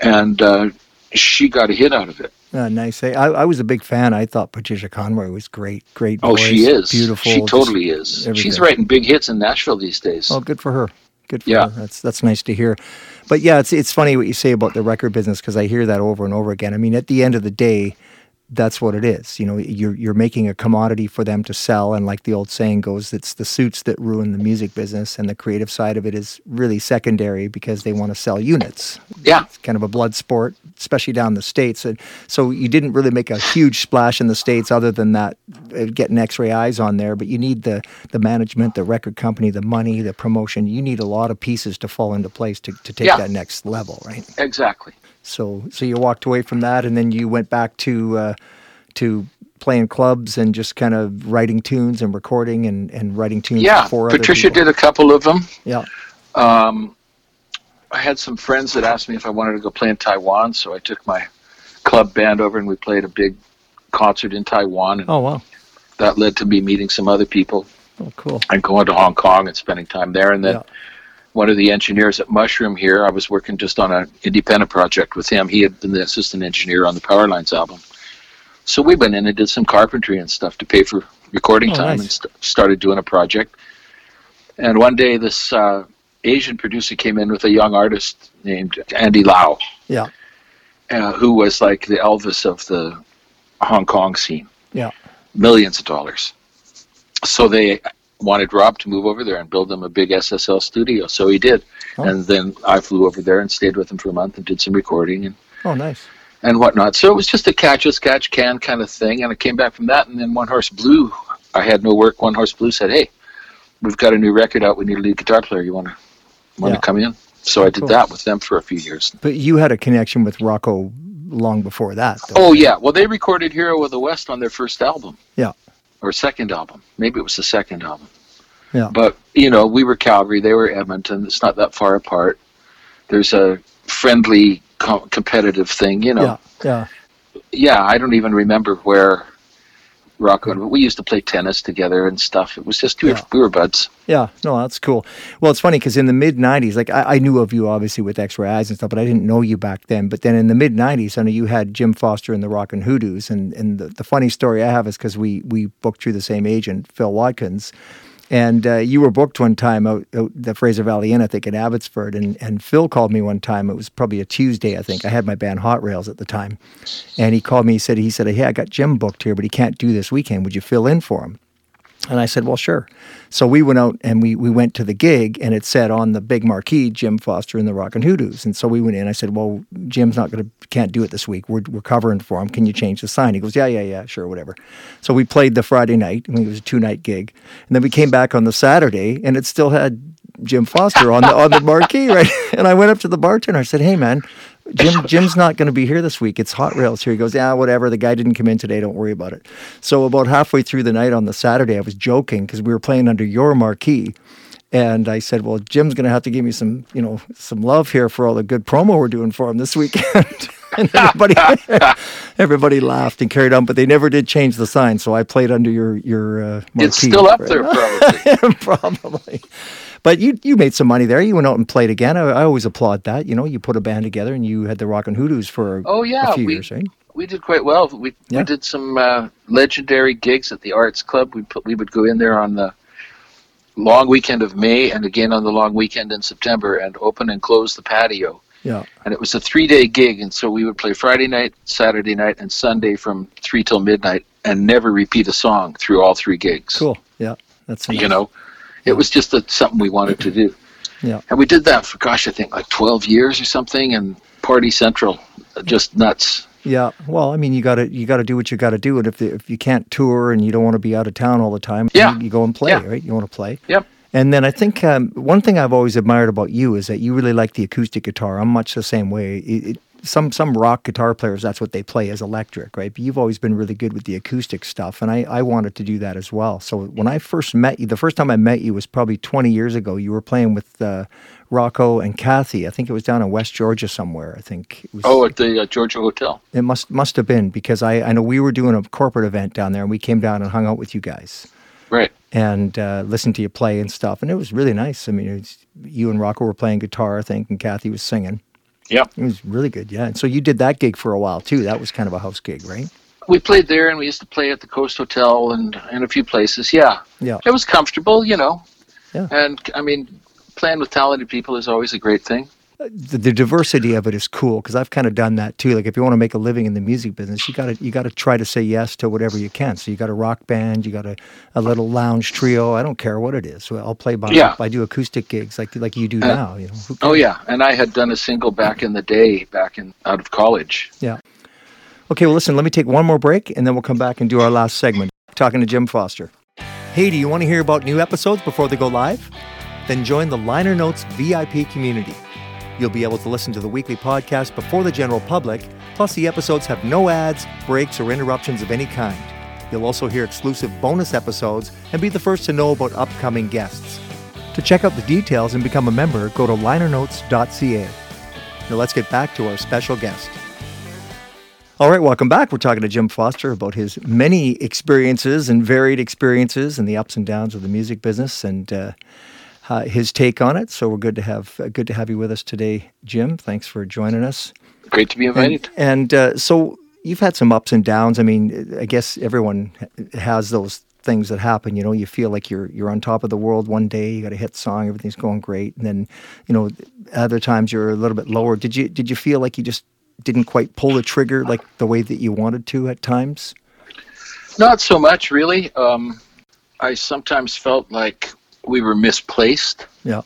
and uh, she got a hit out of it.
Uh, nice. I, I was a big fan. I thought Patricia Conroy was great. Great.
Oh, she is
beautiful.
She totally is.
everything.
She's writing big hits in Nashville these days.
Oh, good for her. Good for
Yeah.
her. That's that's nice to hear. But yeah, it's it's funny what you say about the record business because I hear that over and over again. I mean, at the end of the day, that's what it is. You know, you're you're making a commodity for them to sell, and like the old saying goes, it's the suits that ruin the music business, and the creative side of it is really secondary because they want to sell units.
Yeah.
It's kind of a blood sport, especially down in the states. And so you didn't really make a huge splash in the states, other than that, uh, getting X-ray eyes on there. But you need the the management, the record company, the money, the promotion. You need a lot of pieces to fall into place to, to take
Yeah.
that next level, right?
Exactly.
So so you walked away from that, and then you went back to uh, to playing clubs and just kind of writing tunes and recording and, and writing tunes
Yeah.
for
Patricia did a couple of them.
Yeah.
Um, I had some friends that asked me if I wanted to go play in Taiwan, so I took my club band over and we played a big concert in Taiwan, and
Oh wow.
that led to me meeting some other people
Oh cool.
and going to Hong Kong and spending time there. And then
Yeah.
One of the engineers at Mushroom here, I was working just on an independent project with him. He had been the assistant engineer on the Power Lines album. So we went in and did some carpentry and stuff to pay for recording
Oh,
time
nice.
and st- started doing a project. And one day, this uh, Asian producer came in with a young artist named Andy Lau,
Yeah.
uh, who was like the Elvis of the Hong Kong scene.
Yeah.
Millions of dollars. So they wanted Rob to move over there and build them a big SSL studio. So he did.
Oh.
And then I flew over there and stayed with him for a month and did some recording and,
Oh, nice.
and whatnot. So it was just a catch as catch can kind of thing. And I came back from that. And then One Horse Blue, I had no work. One Horse Blue said, Hey, we've got a new record out. We need a lead guitar player. You want to want to
Yeah.
come in? So I oh, did
Cool.
that with them for a few years.
But you had a connection with Rocco long before that, though.
Oh yeah, well they recorded Hero of the West on their first album.
Yeah.
Or second album. Maybe it was the second album.
Yeah.
But you know, we were Calgary, they were Edmonton. It's not that far apart. There's a friendly com- competitive thing, you know.
Yeah, yeah.
Yeah, I don't even remember where Rocco and we used to play tennis together and stuff. It was just we were,
Yeah.
we were buds.
Yeah, no, that's cool. Well, it's funny because in the mid '90s, like I, I knew of you obviously with X-Ray Eyes and stuff, but I didn't know you back then. But then in the mid '90s, I know you had Jim Foster and the Rockin' Hoodoos, and and the, the funny story I have is because we we booked through the same agent, Phil Watkins, and uh, you were booked one time out, out the Fraser Valley Inn, I think, in Abbotsford, and and Phil called me one time. It was probably a Tuesday, I think. I had my band Hot Rails at the time, and he called me. He said he said, "Hey, I got Jim booked here, but he can't do this weekend. Would you fill in for him?" And I said, well, sure. So we went out and we, we went to the gig and it said on the big marquee, Jim Foster and the Rockin' Hoodoos. And so we went in. I said, well, Jim's not going to, can't do it this week. We're, we're covering for him. Can you change the sign? He goes, yeah, yeah, yeah, sure, whatever. So we played the Friday night. I mean, it was a two night gig. And then we came back on the Saturday and it still had Jim Foster on the, on the marquee, right? [LAUGHS] And I went up to the bartender. I said, hey, man, Jim Jim's not going to be here this week. It's Hot Rails here. He goes, yeah, whatever. The guy didn't come in today. Don't worry about it. So about halfway through the night on the Saturday, I was joking because we were playing under your marquee. And I said, well, Jim's going to have to give me some, you know, some love here for all the good promo we're doing for him this weekend. [LAUGHS] and everybody, [LAUGHS] everybody laughed and carried on, but they never did change the sign. So I played under your your uh, marquee.
It's still up
right?
there probably.
probably. But you you made some money there. You went out and played again. I, I always applaud that. You know, you put a band together and you had the Rockin' Hoodoos for
Oh, yeah,
a few
we-
years, right?
we did quite well. We
Yeah.
we did some uh, legendary gigs at the Arts Club. We put we would go in there on the long weekend of May and again on the long weekend in September and open and close the patio.
Yeah.
And it was a three day gig, and so we would play Friday night, Saturday night, and Sunday from three till midnight, and never repeat a song through all three gigs.
Cool. Yeah. That's
You
nice.
know, it was just a, something we wanted to do.
Yeah.
And we did that for gosh, I think like twelve years or something, and Party Central, just nuts.
Yeah. Well, I mean, you got to you got to do what you got to do, and if the, if you can't tour and you don't want to be out of town all the time,
Yeah.
you, you go and play,
Yeah.
right? You want to play.
Yep.
And then I think um, one thing I've always admired about you is that you really like the acoustic guitar. I'm much the same way. It, it, some some rock guitar players, that's what they play is electric, right? But you've always been really good with the acoustic stuff, and I, I wanted to do that as well. So when I first met you, the first time I met you was probably 20 years ago. You were playing with uh, Rocco and Kathy. I think it was down in West Georgia somewhere. I think it was.
Oh, at the uh, Georgia Hotel.
It must must have been because I, I know we were doing a corporate event down there, and we came down and hung out with you guys
Right.
and uh, listened to you play and stuff, and it was really nice. I mean, you and Rocco were playing guitar, I think, and Kathy was singing.
Yep.
It was really good, yeah. And so you did that gig for a while too. That was kind of a house gig, right?
We played there, and we used to play at the Coast Hotel and and a few places. Yeah,
Yeah,
it was comfortable, you know.
Yeah.
And I mean, playing with talented people is always a great thing.
The, the diversity of it is cool because I've kind of done that too. Like if you want to make a living in the music business, you got to you got to try to say yes to whatever you can. So you got a rock band, you got a, a little lounge trio. I don't care what it is. So I'll play by.
Yeah.
I do acoustic gigs like like you do
Uh,
now. You know.
Oh yeah, and I had done a single back in the day, back in out of college.
Yeah. Okay, well, listen, let me take one more break and then we'll come back and do our last segment talking to Jim Foster. Hey, do you want to hear about new episodes before they go live? Then join the Liner Notes VIP community. You'll be able to listen to the weekly podcast before the general public, plus, the episodes have no ads, breaks, or interruptions of any kind. You'll also hear exclusive bonus episodes and be the first to know about upcoming guests. To check out the details and become a member, go to linernotes.ca. Now, let's get back to our special guest. All right, welcome back. We're talking to Jim Foster about his many experiences and varied experiences and the ups and downs of the music business and uh, uh, his take on it. So we're good to have uh, good to have you with us today, Jim. Thanks for joining us.
Great to be invited.
And, and uh, so you've had some ups and downs. I mean, I guess everyone has those things that happen. You know, you feel like you're you're on top of the world one day. You got a hit song, everything's going great, and then you know, other times you're a little bit lower. Did you did you feel like you just didn't quite pull the trigger like the way that you wanted to at times?
Not so much, really. Um, I sometimes felt like we were misplaced.
Yeah.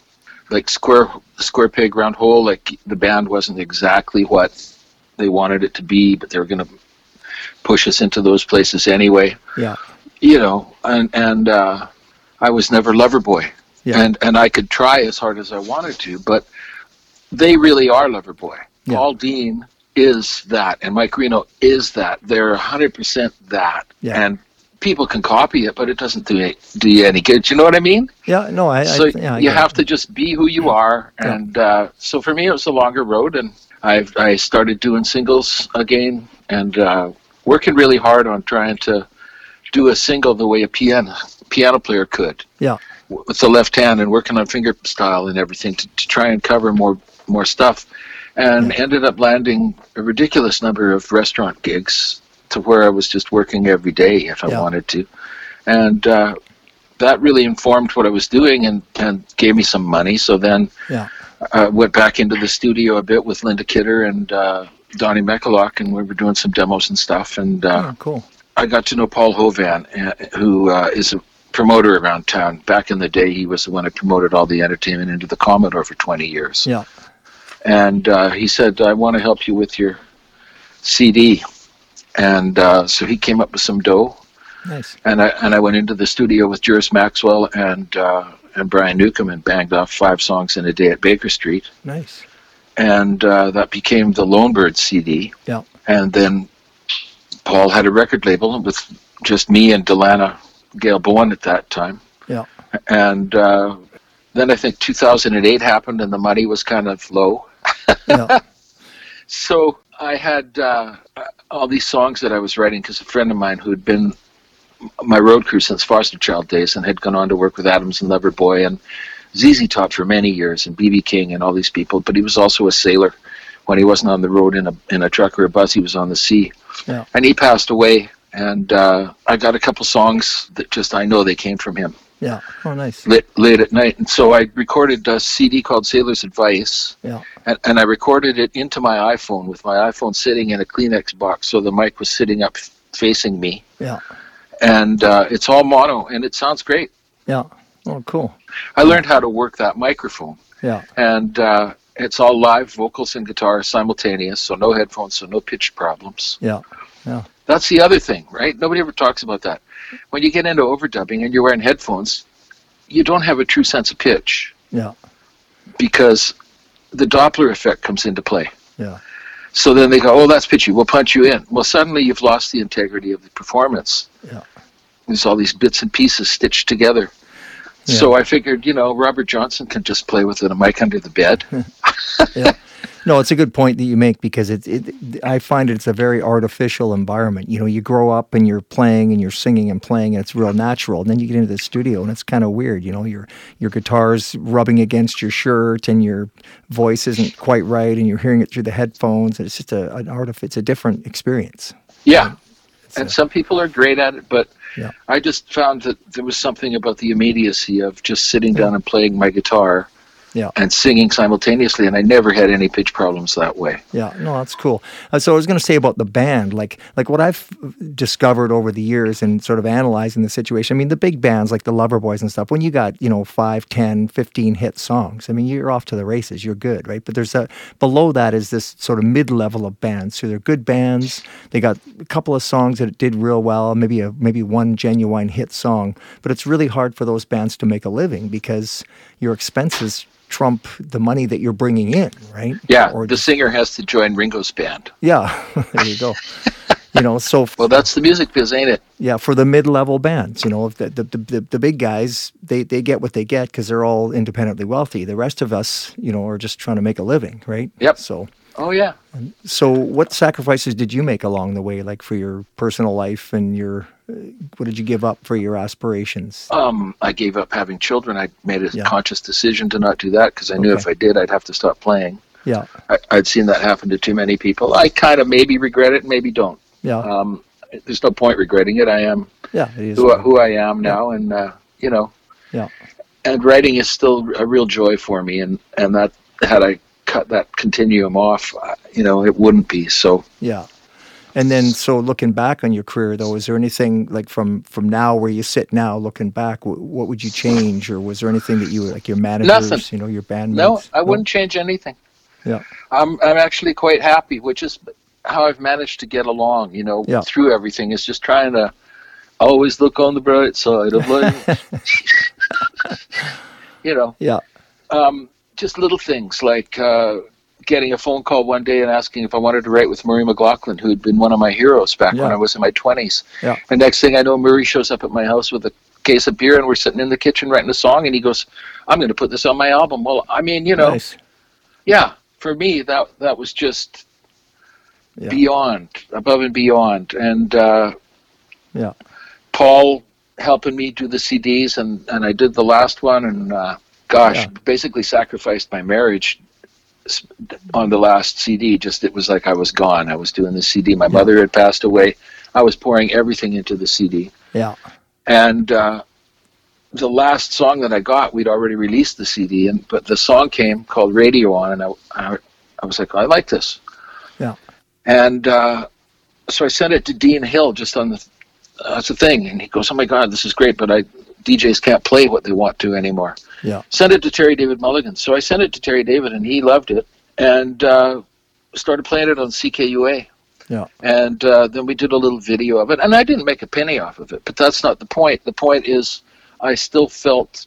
Like square square peg round hole. Like the band wasn't exactly what they wanted it to be, but they were going to push us into those places anyway.
Yeah.
You know, and and uh, I was never Loverboy,
Yeah.
and and I could try as hard as I wanted to, but they really are Loverboy.
Yeah.
Paul Dean is that, and Mike Reno is that. They're hundred percent that,
Yeah.
and people can copy it, but it doesn't do do you any good. You know what I mean?
Yeah. No, I.
so
I yeah, I
you have
it.
to just be who you are,
Yeah.
and uh, so for me, it was a longer road, and I I started doing singles again, and uh, working really hard on trying to do a single the way a piano piano player could
Yeah.
with the left hand, and working on finger style and everything to, to try and cover more more stuff, and ended up landing a ridiculous number of restaurant gigs to where I was just working every day if I
Yeah.
wanted to, and. Uh, that really informed what I was doing and, and gave me some money. So then
Yeah.
I went back into the studio a bit with Linda Kidder and uh, Donnie Mekalock, and we were doing some demos and stuff. And uh,
Oh, cool.
I got to know Paul Hovan, uh, who uh, is a promoter around town. Back in the day, he was the one who promoted all the entertainment into the Commodore for 20 years.
Yeah.
And uh, he said, I want to help you with your CD. And uh, so he came up with some dough
Nice.
and I and I went into the studio with Juris Maxwell and uh, and Brian Newcomb and banged off five songs in a day at Baker Street,
Nice.
and uh, that became the Lone Bird CD.
Yeah.
And then Paul had a record label with just me and Delana Gail Bowen at that time.
Yeah.
And uh, then I think 2008 happened, and the money was kind of low.
Yeah. [LAUGHS]
So I had uh, all these songs that I was writing because a friend of mine who had been my road crew since Fosterchild days and had gone on to work with Adams and Loverboy and ZZ Top for many years and BB King and all these people. But he was also a sailor. When he wasn't on the road in a in a truck or a bus, he was on the sea.
Yeah.
And he passed away. And uh, I got a couple songs that just I know they came from him
Yeah. Oh, nice.
late, late at night. And so I recorded a CD called Sailor's Advice.
Yeah.
And, and I recorded it into my iPhone with my iPhone sitting in a Kleenex box. So the mic was sitting up facing me.
Yeah.
And uh, it's all mono and it sounds great.
Yeah. Oh, cool.
I learned how to work that microphone.
Yeah.
And uh, it's all live vocals and guitar simultaneous. So no headphones, so no pitch problems.
Yeah. Yeah.
That's the other thing, right? Nobody ever talks about that. When you get into overdubbing and you're wearing headphones, you don't have a true sense of pitch.
Yeah.
because the Doppler effect comes into play.
Yeah.
So then they go, oh, that's pitchy. We'll punch you in. Well, suddenly you've lost the integrity of the performance.
Yeah.
There's all these bits and pieces stitched together. So I figured, you know, Robert Johnson can just play with a mic under the bed. [LAUGHS]
No, it's a good point that you make because it, it I find it's a very artificial environment. You know, you grow up and you're playing and you're singing and playing and it's real natural. And then you get into the studio and it's kind of weird. You know, your your guitar's rubbing against your shirt and your voice isn't quite right and you're hearing it through the headphones. And it's just a an artif- It's a different experience.
Yeah.
Um, it's
And
a-
some people are great at it, but
Yeah.
I just found that there was something about the immediacy of just sitting down and playing my guitar
Yeah.
and singing simultaneously. And I never had any pitch problems that way.
Yeah, no, that's cool. Uh, so I was going to say about the band, like like what I've discovered over the years and sort of analyzing the situation. I mean, the big bands like the Loverboys and stuff, when you got, you know, 5, 10, 15 hit songs, I mean, you're off to the races, you're good, right? But there's a below that is this sort of mid-level of bands. So they're good bands. They got a couple of songs that did real well, maybe a maybe one genuine hit song, but it's really hard for those bands to make a living because your expenses trump the money that you're bringing in, right?
Yeah,
Or
the singer has to join Ringo's band.
yeah, [LAUGHS] there you go. you know, so f- [LAUGHS]
Well, that's the music biz, ain't it?
yeah, for the mid-level bands, you know, the the, the, the, big guys, they, they get what they get because they're all independently wealthy. The rest of us, you know, are just trying to make a living, right?
Yep.
So,
Oh yeah.
so what sacrifices did you make along the way, like for your personal life and your, what did you give up for your aspirations?
Um, I gave up having children. I made a
Yeah.
conscious decision to not do that because I knew
Okay.
if I did, I'd have to stop playing.
Yeah,
I, I'd seen that happen to too many people. I kind of maybe regret it, maybe don't.
yeah,
Um, there's no point regretting it. I am
yeah.
Who, I- who I am now, and uh, you know,
Yeah.
and writing is still a real joy for me. And and that had I cut that continuum off, you know, it wouldn't be. So
Yeah. And then, so looking back on your career, though, is there anything like from from now where you sit now, looking back, wh- what would you change, or was there anything that you like your managers,
Nothing.
you know, your bandmates?
No, I wouldn't change anything.
Yeah.
I'm I'm actually quite happy, which is how I've managed to get along. You know,
Yeah.
through everything is just trying to always look on the bright side of life. [LAUGHS] [LAUGHS] you know,
Yeah.
um, just little things like uh, getting a phone call one day and asking if I wanted to write with Murray McLauchlan, who had been one of my heroes back when I was in my 20s.
Yeah.
And next thing I know, Murray shows up at my house with a case of beer, and we're sitting in the kitchen writing a song, and he goes, "I'm going to put this on my album." Well, I mean, you know,
Nice.
yeah, for me that that was just
Yeah.
beyond, above and beyond, and uh,
Yeah.
Paul helping me do the CDs, and and I did the last one, and uh, gosh,
Yeah.
basically sacrificed my marriage on the last CD. Just it was like I was gone. I was doing the CD. My mother had passed away. I was pouring everything into the CD,
Yeah.
and. Uh, the last song that I got, we'd already released the CD, and but the song came called "Radio On," and I, I, I was like, I like this.
Yeah.
And uh, so I sent it to Dean Hill just on the that's the thing, and he goes, "Oh my God, this is great, but I DJs can't play what they want to anymore."
Yeah.
Send it to Terry David Mulligan. So I sent it to Terry David, and he loved it, and uh, started playing it on CKUA.
Yeah.
And uh, then we did a little video of it, and I didn't make a penny off of it, but that's not the point. The point is, I still felt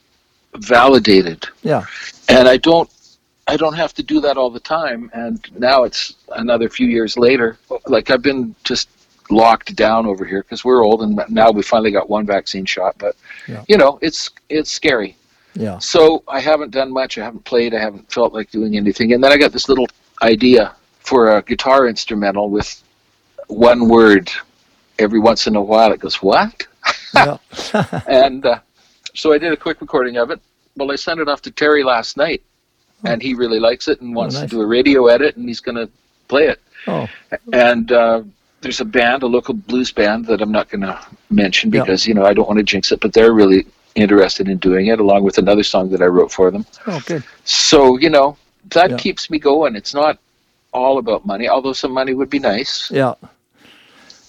validated
Yeah.
and I don't I don't have to do that all the time and now it's another few years later like I've been just locked down over here because we're old and now we finally got one vaccine shot but
Yeah.
you know it's it's scary
Yeah.
so I haven't done much I haven't played I haven't felt like doing anything and then I got this little idea for a guitar instrumental with one word every once in a while it goes what
Yeah. [LAUGHS] [LAUGHS]
and uh, so I did a quick recording of it. Well, I sent it off to Terry last night, and he really likes it and wants
nice.
to do a radio edit, and he's going to play it.
Oh.
And uh, there's a band, a local blues band that I'm not going to mention
Yeah.
because you know I don't want to jinx it, but they're really interested in doing it, along with another song that I wrote for them.
Oh, good.
So you know that
Yeah.
keeps me going. It's not all about money, although some money would be nice.
Yeah.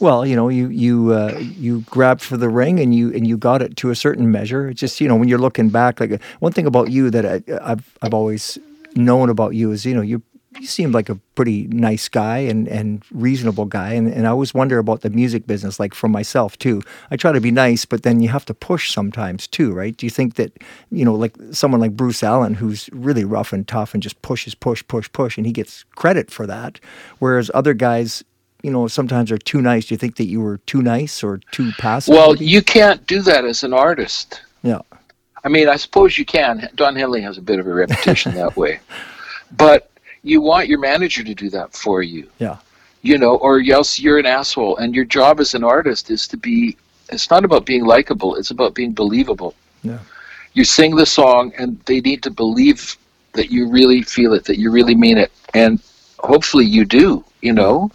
Well, you know, you you uh, you grabbed for the ring and you and you got it to a certain measure. It's just you know when you're looking back, like uh, one thing about you that I, I've I've always known about you is you know you you seem like a pretty nice guy and and reasonable guy, and and I always wonder about the music business, like for myself too. I try to be nice, but then you have to push sometimes too, right? Do you think that you know like someone like Bruce Allen, who's really rough and tough and just pushes, push, push, push, and he gets credit for that, whereas other guys you know, sometimes are too nice. Do you think that you were too nice or too passive?
Well,
maybe?
you can't do that as an artist.
yeah,
I mean, I suppose you can. Don Henley has a bit of a reputation [LAUGHS] that way. But you want your manager to do that for you,
yeah,
you know, or else you're an asshole. And your job as an artist is to be, it's not about being likable, it's about being believable.
yeah,
You sing the song, and they need to believe that you really feel it, that you really mean it. And hopefully you do, you know.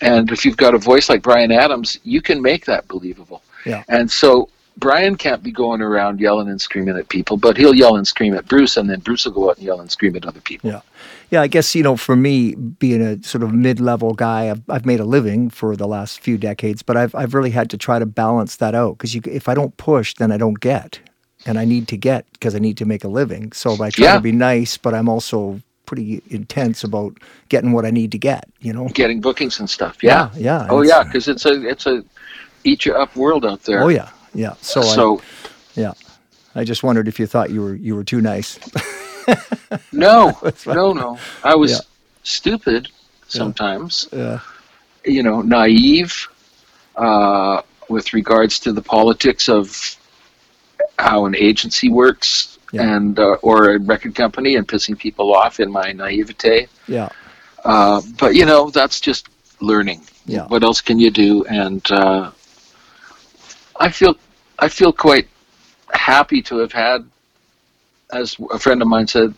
And if you've got a voice like Bryan Adams, you can make that believable.
Yeah.
And so Bryan can't be going around yelling and screaming at people, but he'll yell and scream at Bruce, and then Bruce will go out and yell and scream at other people.
yeah. Yeah, I guess, you know, for me, being a sort of mid level guy, I've, I've made a living for the last few decades, but I've, I've really had to try to balance that out because if I don't push, then I don't get. And I need to get because I need to make a living. So I try
Yeah.
to be nice, but I'm also pretty intense about getting what I need to get, you know?
Getting bookings and stuff. Yeah.
Yeah.
Oh
it's-
yeah, because it's a it's a eat you up world out there.
Oh, yeah. Yeah. So,
So
I, yeah. I just wondered if you thought you were you were too nice. [LAUGHS]
no, [LAUGHS] no, no. I was
Yeah.
stupid sometimes.
Yeah.
you know, naive uh, with regards to the politics of how an agency works
Yeah.
and uh, or a record company and pissing people off in my naivete.
Yeah.
Uh, but you know, that's just learning.
Yeah.
What else can you do? And uh, I feel I feel quite happy to have had, as a friend of mine said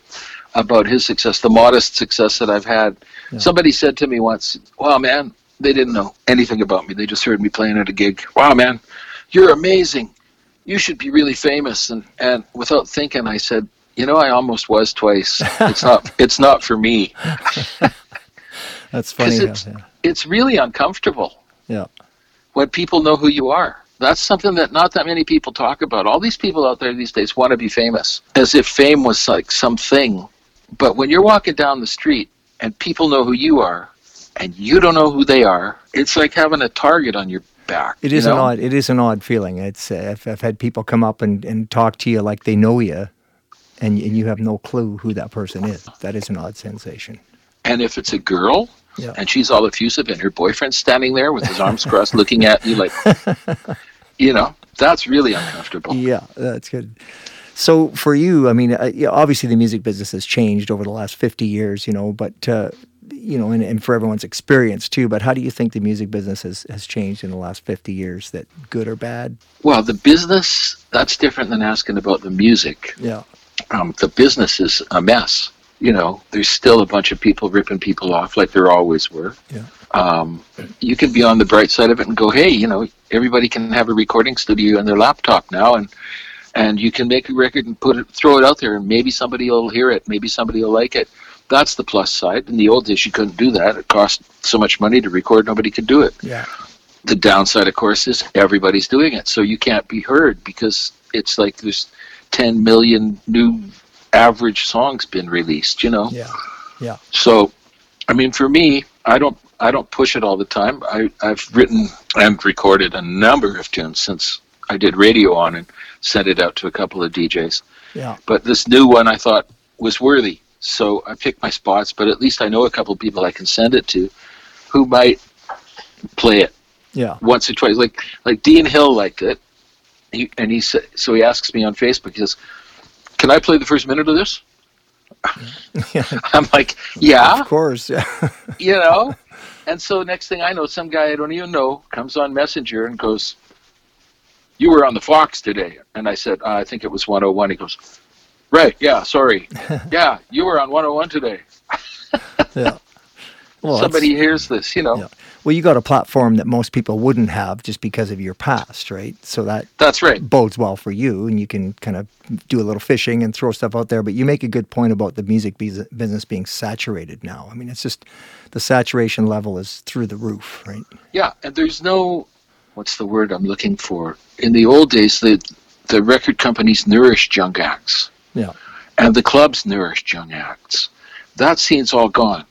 about his success, the modest success that I've had.
Yeah.
Somebody said to me once, "Wow, man, they didn't know anything about me. They just heard me playing at a gig. Wow, man, you're amazing. You should be really famous." And and without thinking, I said, "You know, I almost was twice. It's not. [LAUGHS] It's not for me."
That's funny.
it's-
yeah.
it's really uncomfortable
Yeah.
when people know who you are. That's something that not that many people talk about. All these people out there these days want to be famous, as if fame was like something. But when you're walking down the street and people know who you are, and you don't know who they are, it's like having a target on your back.
It
you
is an odd. It is an odd feeling. It's. Uh, I've, I've had people come up and, and talk to you like they know you, and and you have no clue who that person is. That is an odd sensation.
And if it's a girl
Yeah.
and she's all effusive and her boyfriend's standing there with his arms crossed looking at you like, [LAUGHS] you know, that's really uncomfortable.
Yeah, that's good. So for you, I mean, uh, obviously the music business has changed over the last fifty years, you know, but. Uh, you know, and, and for everyone's experience too. But how do you think the music business has, has changed in the last 50 years? That good or bad?
Well, the business, that's different than asking about the music.
Yeah.
Um, the business is a mess. You know, there's still a bunch of people ripping people off like there always were.
Yeah.
Um, you can be on the bright side of it and go, hey, you know, everybody can have a recording studio on their laptop now, and and you can make a record and put it, throw it out there, and maybe somebody will hear it, maybe somebody will like it. That's the plus side. In the old days, you couldn't do that. It cost so much money to record, nobody could do it.
Yeah.
The downside, of course, is everybody's doing it, so you can't be heard because it's like there's 10 million new average songs been released. You know,
Yeah. Yeah.
so I mean, for me, I don't I don't push it all the time. I I've written and recorded a number of tunes since I did radio on and sent it out to a couple of DJs.
Yeah.
But this new one I thought was worthy, so I picked my spots. But at least I know a couple of people I can send it to, who might play it
Yeah.
once or twice. Like like Dean Hill liked it, he, and he said so. He asks me on Facebook. He says, "Can I play the first minute of this?" [LAUGHS]
Yeah. [LAUGHS]
I'm like, "Yeah."
Of course. Yeah.
you know? [LAUGHS] And so next thing I know, some guy I don't even know comes on Messenger and goes, You were on the Fox today. And I said, uh, I think it was 101. He goes, Right, yeah, sorry. [LAUGHS] yeah, you were on 101 today.
yeah. Well, [LAUGHS]
Somebody hears this, you know?
Yeah. Well, you got a platform that most people wouldn't have just because of your past, right? So that
That's right.
bodes well for you, and you can kind of do a little fishing and throw stuff out there. But you make a good point about the music business being saturated now. I mean, it's just the saturation level is through the roof, right?
Yeah, and there's no, what's the word I'm looking for? In the old days, the, the record companies nourished young acts.
Yeah.
and the clubs nourished young acts. That scene's all gone.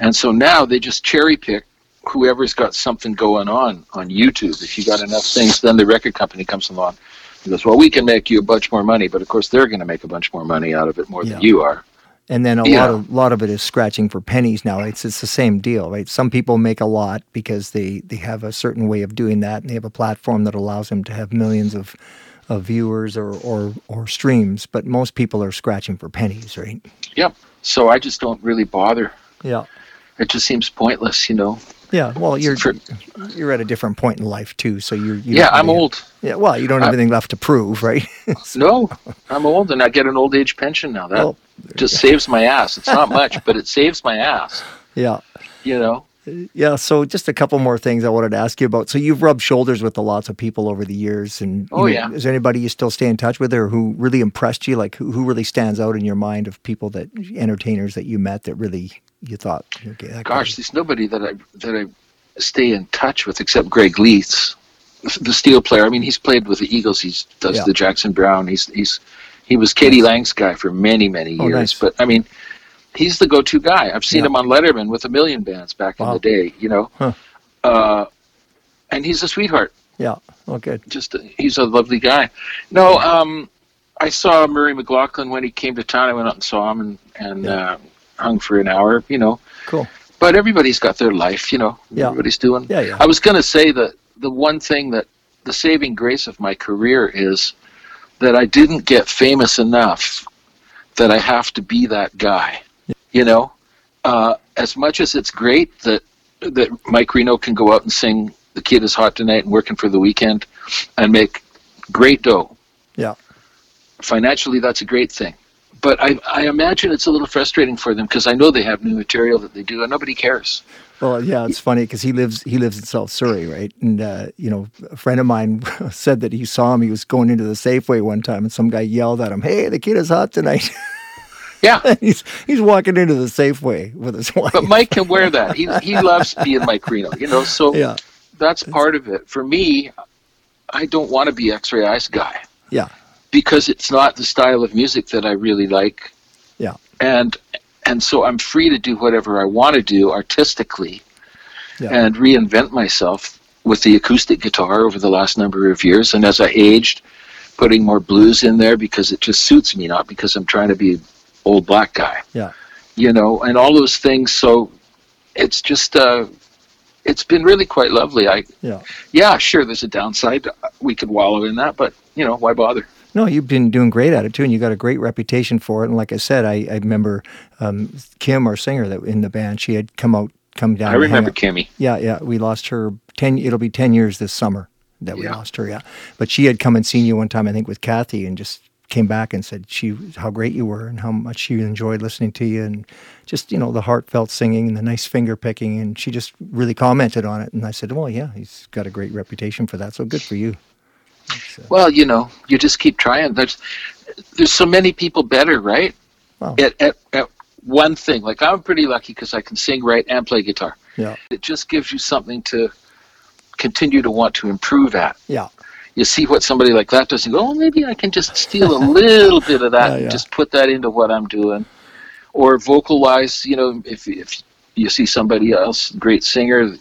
And so now they just cherry pick whoever's got something going on on YouTube. If you got enough things, then the record company comes along and goes, Well, we can make you a bunch more money, but of course they're going to make a bunch more money out of it more
Yeah.
than you are.
And then a
Yeah.
lot of lot of it is scratching for pennies now. It's it's the same deal, right? Some people make a lot because they they have a certain way of doing that, and they have a platform that allows them to have millions of of viewers or or, or streams. But most people are scratching for pennies, right?
Yep. So I just don't really bother.
Yeah.
It just seems pointless, you know.
Yeah. Well, you're you're at a different point in life too, so you're. You
yeah, I'm
really-
old.
Yeah. Well, you don't have
I-
anything left to prove, right? [LAUGHS]
No, I'm old and I get an old age pension now. That
Well,
just saves my ass. It's not much, but it saves my ass, [LAUGHS]
yeah.
you know.
Yeah, so just a couple more things I wanted to ask you about. So you've rubbed shoulders with a lots of people over the years, and
Oh,
know,
yeah.
is there anybody you still stay in touch with, or who really impressed you? Like who, who really stands out in your mind of people that entertainers that you met that really you thought, okay, that
Gosh, there's nobody that I that I stay in touch with except Greg Leisz, the steel player. I mean, he's played with the Eagles. He's does
Yeah.
the Jackson Browne. He's he's he was k.d. lang's guy for many many
Oh,
years.
nice.
But I mean, he's the go-to guy. I've seen
Yeah.
him on Letterman with a million bands back
Wow.
in the day. You know,
Huh.
uh, and he's a sweetheart.
yeah, oh good,
Just a, he's a lovely guy. No, um, I saw Murray McLauchlan when he came to town. I went out and saw him and and
Yeah.
uh, hung for an hour. You know
cool,
but everybody's got their life, you know.
Yeah.
Everybody's doing.
yeah, yeah,
I was going to say that the one thing that the saving grace of my career is that I didn't get famous enough that I have to be that guy. You know, uh, as much as it's great that that Mike Reno can go out and sing "The Kid Is Hot Tonight" and working for the weekend and make great dough.
Yeah.
Financially, that's a great thing. But I, I imagine it's a little frustrating for them because I know they have new material that they do and nobody cares.
Well, yeah, it's funny because he lives he lives in South Surrey, right? And uh, you know, a friend of mine [LAUGHS] said that he saw him. He was going into the Safeway one time, and some guy yelled at him, "Hey, the kid is hot tonight." [LAUGHS]
Yeah. [LAUGHS]
he's he's walking into the Safeway with his wife.
But Mike can wear that. He he [LAUGHS] loves being Mike Reno, you know. So
yeah,
that's part of it. For me, I don't want to be X-Ray Eyes guy
yeah,
because it's not the style of music that I really like.
Yeah.
And and so I'm free to do whatever I want to do artistically
Yeah.
and reinvent myself with the acoustic guitar over the last number of years and as I aged putting more blues in there because it just suits me not because I'm trying to be old black guy.
Yeah.
You know, and all those things so it's just uh it's been really quite lovely. I
yeah.
yeah, sure there's a downside. We could wallow in that, but you know, why bother?
No, you've been doing great at it too, and you got a great reputation for it. And like I said, I, I remember um, Kim, our singer, that in the band, she had come out, come down.
I remember. Kimmy.
Yeah, yeah. We lost her ten. It'll be ten years this summer that we
Yeah.
lost her. Yeah, but she had come and seen you one time, I think, with Kathy, and just came back and said she how great you were and how much she enjoyed listening to you and just you know the heartfelt singing and the nice finger picking and she just really commented on it and I said well yeah he's got a great reputation for that so good for you
Well, you know, you just keep trying. There's there's so many people better, right?
Wow.
At, at at one thing. Like I'm pretty lucky because I can sing, write, and play guitar.
yeah
It just gives you something to continue to want to improve at.
yeah
You see what somebody like that does, and go, oh, maybe I can just steal a little bit of that [LAUGHS]
Yeah,
and
yeah.
just put that into what I'm doing. Or vocal wise, you know, if if you see somebody else, great singer,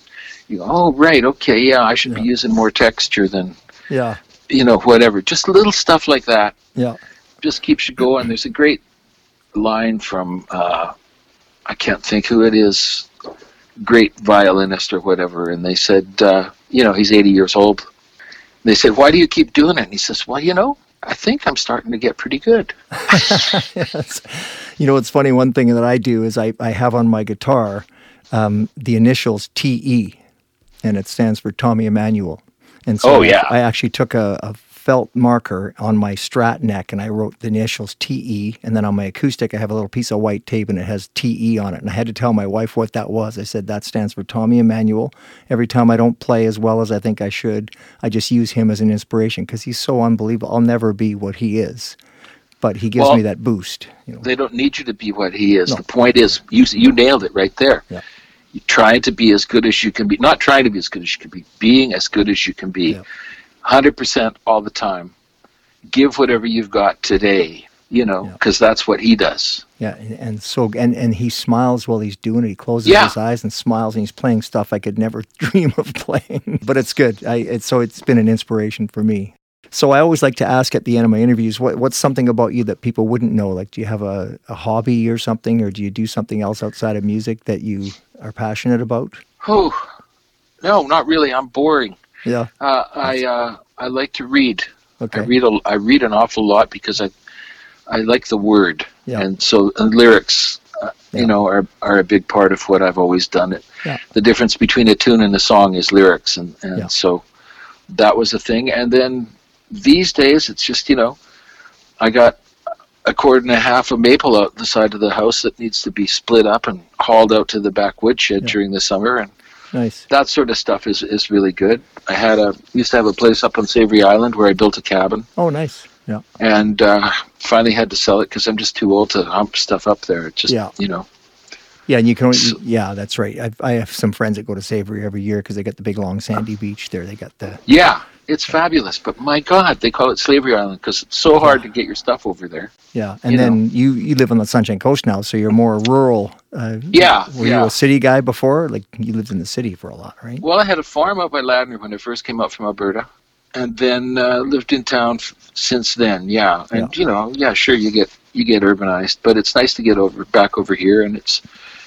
you go, oh, right, okay, yeah, I should be using more texture than,
yeah
you know, whatever. Just little stuff like that
yeah
just keeps you going. There's a great line from uh, I can't think who it is, great violinist or whatever, and they said, uh, you know, he's 80 years old. They said, why do you keep doing it? And he says, well, you know, I think I'm starting to get pretty good. [LAUGHS]
yes. You know, it's funny. One thing that I do is I, I have on my guitar um, the initials TE, and it stands for Tommy Emmanuel. And so
Oh, yeah.
I actually took a, a felt marker on my Strat neck and I wrote the initials TE. And then on my acoustic, I have a little piece of white tape and it has TE on it. And I had to tell my wife what that was. I said, that stands for Tommy Emmanuel. Every time I don't play as well as I think I should, I just use him as an inspiration because he's so unbelievable. I'll never be what he is. But he gives
Well,
me that boost. You know.
They don't need you to be what he is.
No.
The point is, you you nailed it right there.
Yeah.
You're trying to be as good as you can be. Not trying to be as good as you can be. Being as good as you can be.
Yeah.
Hundred percent all the time. Give whatever you've got today. You know,
Yeah.
because that's what he does.
Yeah, and, and so and and he smiles while he's doing it. He closes
Yeah.
his eyes and smiles, and he's playing stuff I could never [LAUGHS] dream of playing. [LAUGHS] But it's good. I it's so it's been an inspiration for me. So I always like to ask at the end of my interviews, what what's something about you that people wouldn't know? Like, do you have a, a hobby or something, or do you do something else outside of music that you are passionate about?
Oh, no, not really. I'm boring.
Yeah.
Uh, I uh, I like to read.
Okay.
I read a, I read an awful lot because I I like the word,
Yeah.
and so and lyrics, uh,
Yeah.
you know, are are a big part of what I've always done. It.
Yeah.
The difference between a tune and a song is lyrics, and and
Yeah.
so that was a thing. And then these days, it's just you know, I got a cord and a half of maple out the side of the house that needs to be split up and hauled out to the back woodshed
Yeah.
during the summer, and
Nice.
that sort of stuff is, is really good. I had a used to have a place up on Savary Island where I built a cabin,
Oh, nice. Yeah.
and uh, finally had to sell it because I'm just too old to hump stuff up there. It just
Yeah.
you know,
Yeah, and you can only,
So-
yeah, that's right. I, I have some friends that go to Savary every year because they got the big long sandy beach there. They got the
yeah, it's fabulous. But my God, they call it Slavery Island because it's so hard to get your stuff over there.
Yeah, and
You
then you you live on the Sunshine Coast now, so you're more rural. Uh,
Yeah,
were
yeah.
you a city guy before? Like you lived in the city for a lot, right?
Well, I had a farm up by Ladner when I first came up from Alberta, and then uh, lived in town f- since then. Yeah, and you know, yeah, sure, you get you get urbanized, but it's nice to get over back over here, and it's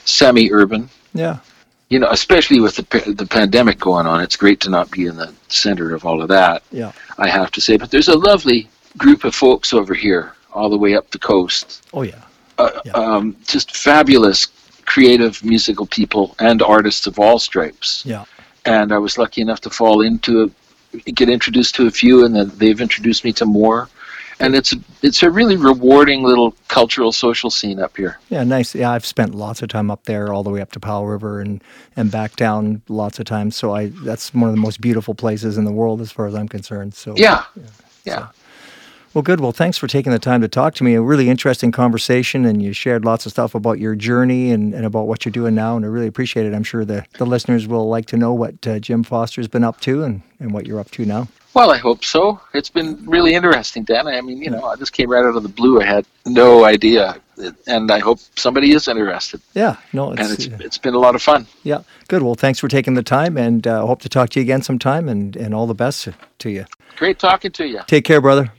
semi-urban.
Yeah,
You know, especially with the the pandemic going on, it's great to not be in the center of all of that.
yeah,
I have to say, but there's a lovely group of folks over here, all the way up the coast.
oh yeah,
Uh,
Yeah.
um, just fabulous, creative musical people and artists of all stripes
yeah,
and I was lucky enough to fall into a, get introduced to a few, and then they've introduced me to more. And it's it's a really rewarding little cultural social scene up here.
yeah. Nice. Yeah, I've spent lots of time up there, all the way up to Powell River and and back down lots of times. So I that's one of the most beautiful places in the world as far as I'm concerned. So
Yeah, yeah.
Well, good. Well, thanks for taking the time to talk to me. A really interesting conversation, and you shared lots of stuff about your journey and, and about what you're doing now, and I really appreciate it. I'm sure the, the listeners will like to know what uh, Jim Foster's been up to and, and what you're up to now.
Well, I hope so. It's been really interesting, Dan. I mean, you know, I just came right out of the blue. I had no idea, and I hope somebody is interested.
Yeah, no,
it's, and it's, uh, it's been a lot of fun.
Yeah, good. Well, thanks for taking the time, and uh, hope to talk to you again sometime. And and all the best to you.
Great talking to you.
Take care, brother.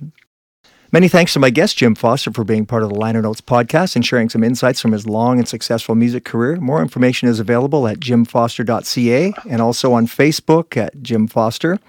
Many thanks to my guest, Jim Foster, for being part of the Liner Notes podcast and sharing some insights from his long and successful music career. More information is available at jimfoster.ca and also on Facebook at Jim Foster.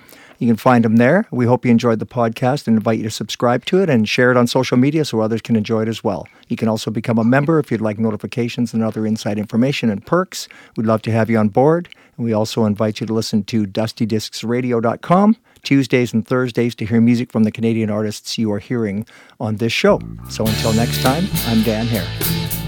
You can find them there. We hope you enjoyed the podcast and invite you to subscribe to it and share it on social media so others can enjoy it as well. You can also become a member if you'd like notifications and other inside information and perks. We'd love to have you on board. And we also invite you to listen to dustydiscsradio.com Tuesdays and Thursdays to hear music from the Canadian artists you are hearing on this show. So until next time, I'm Dan Hare.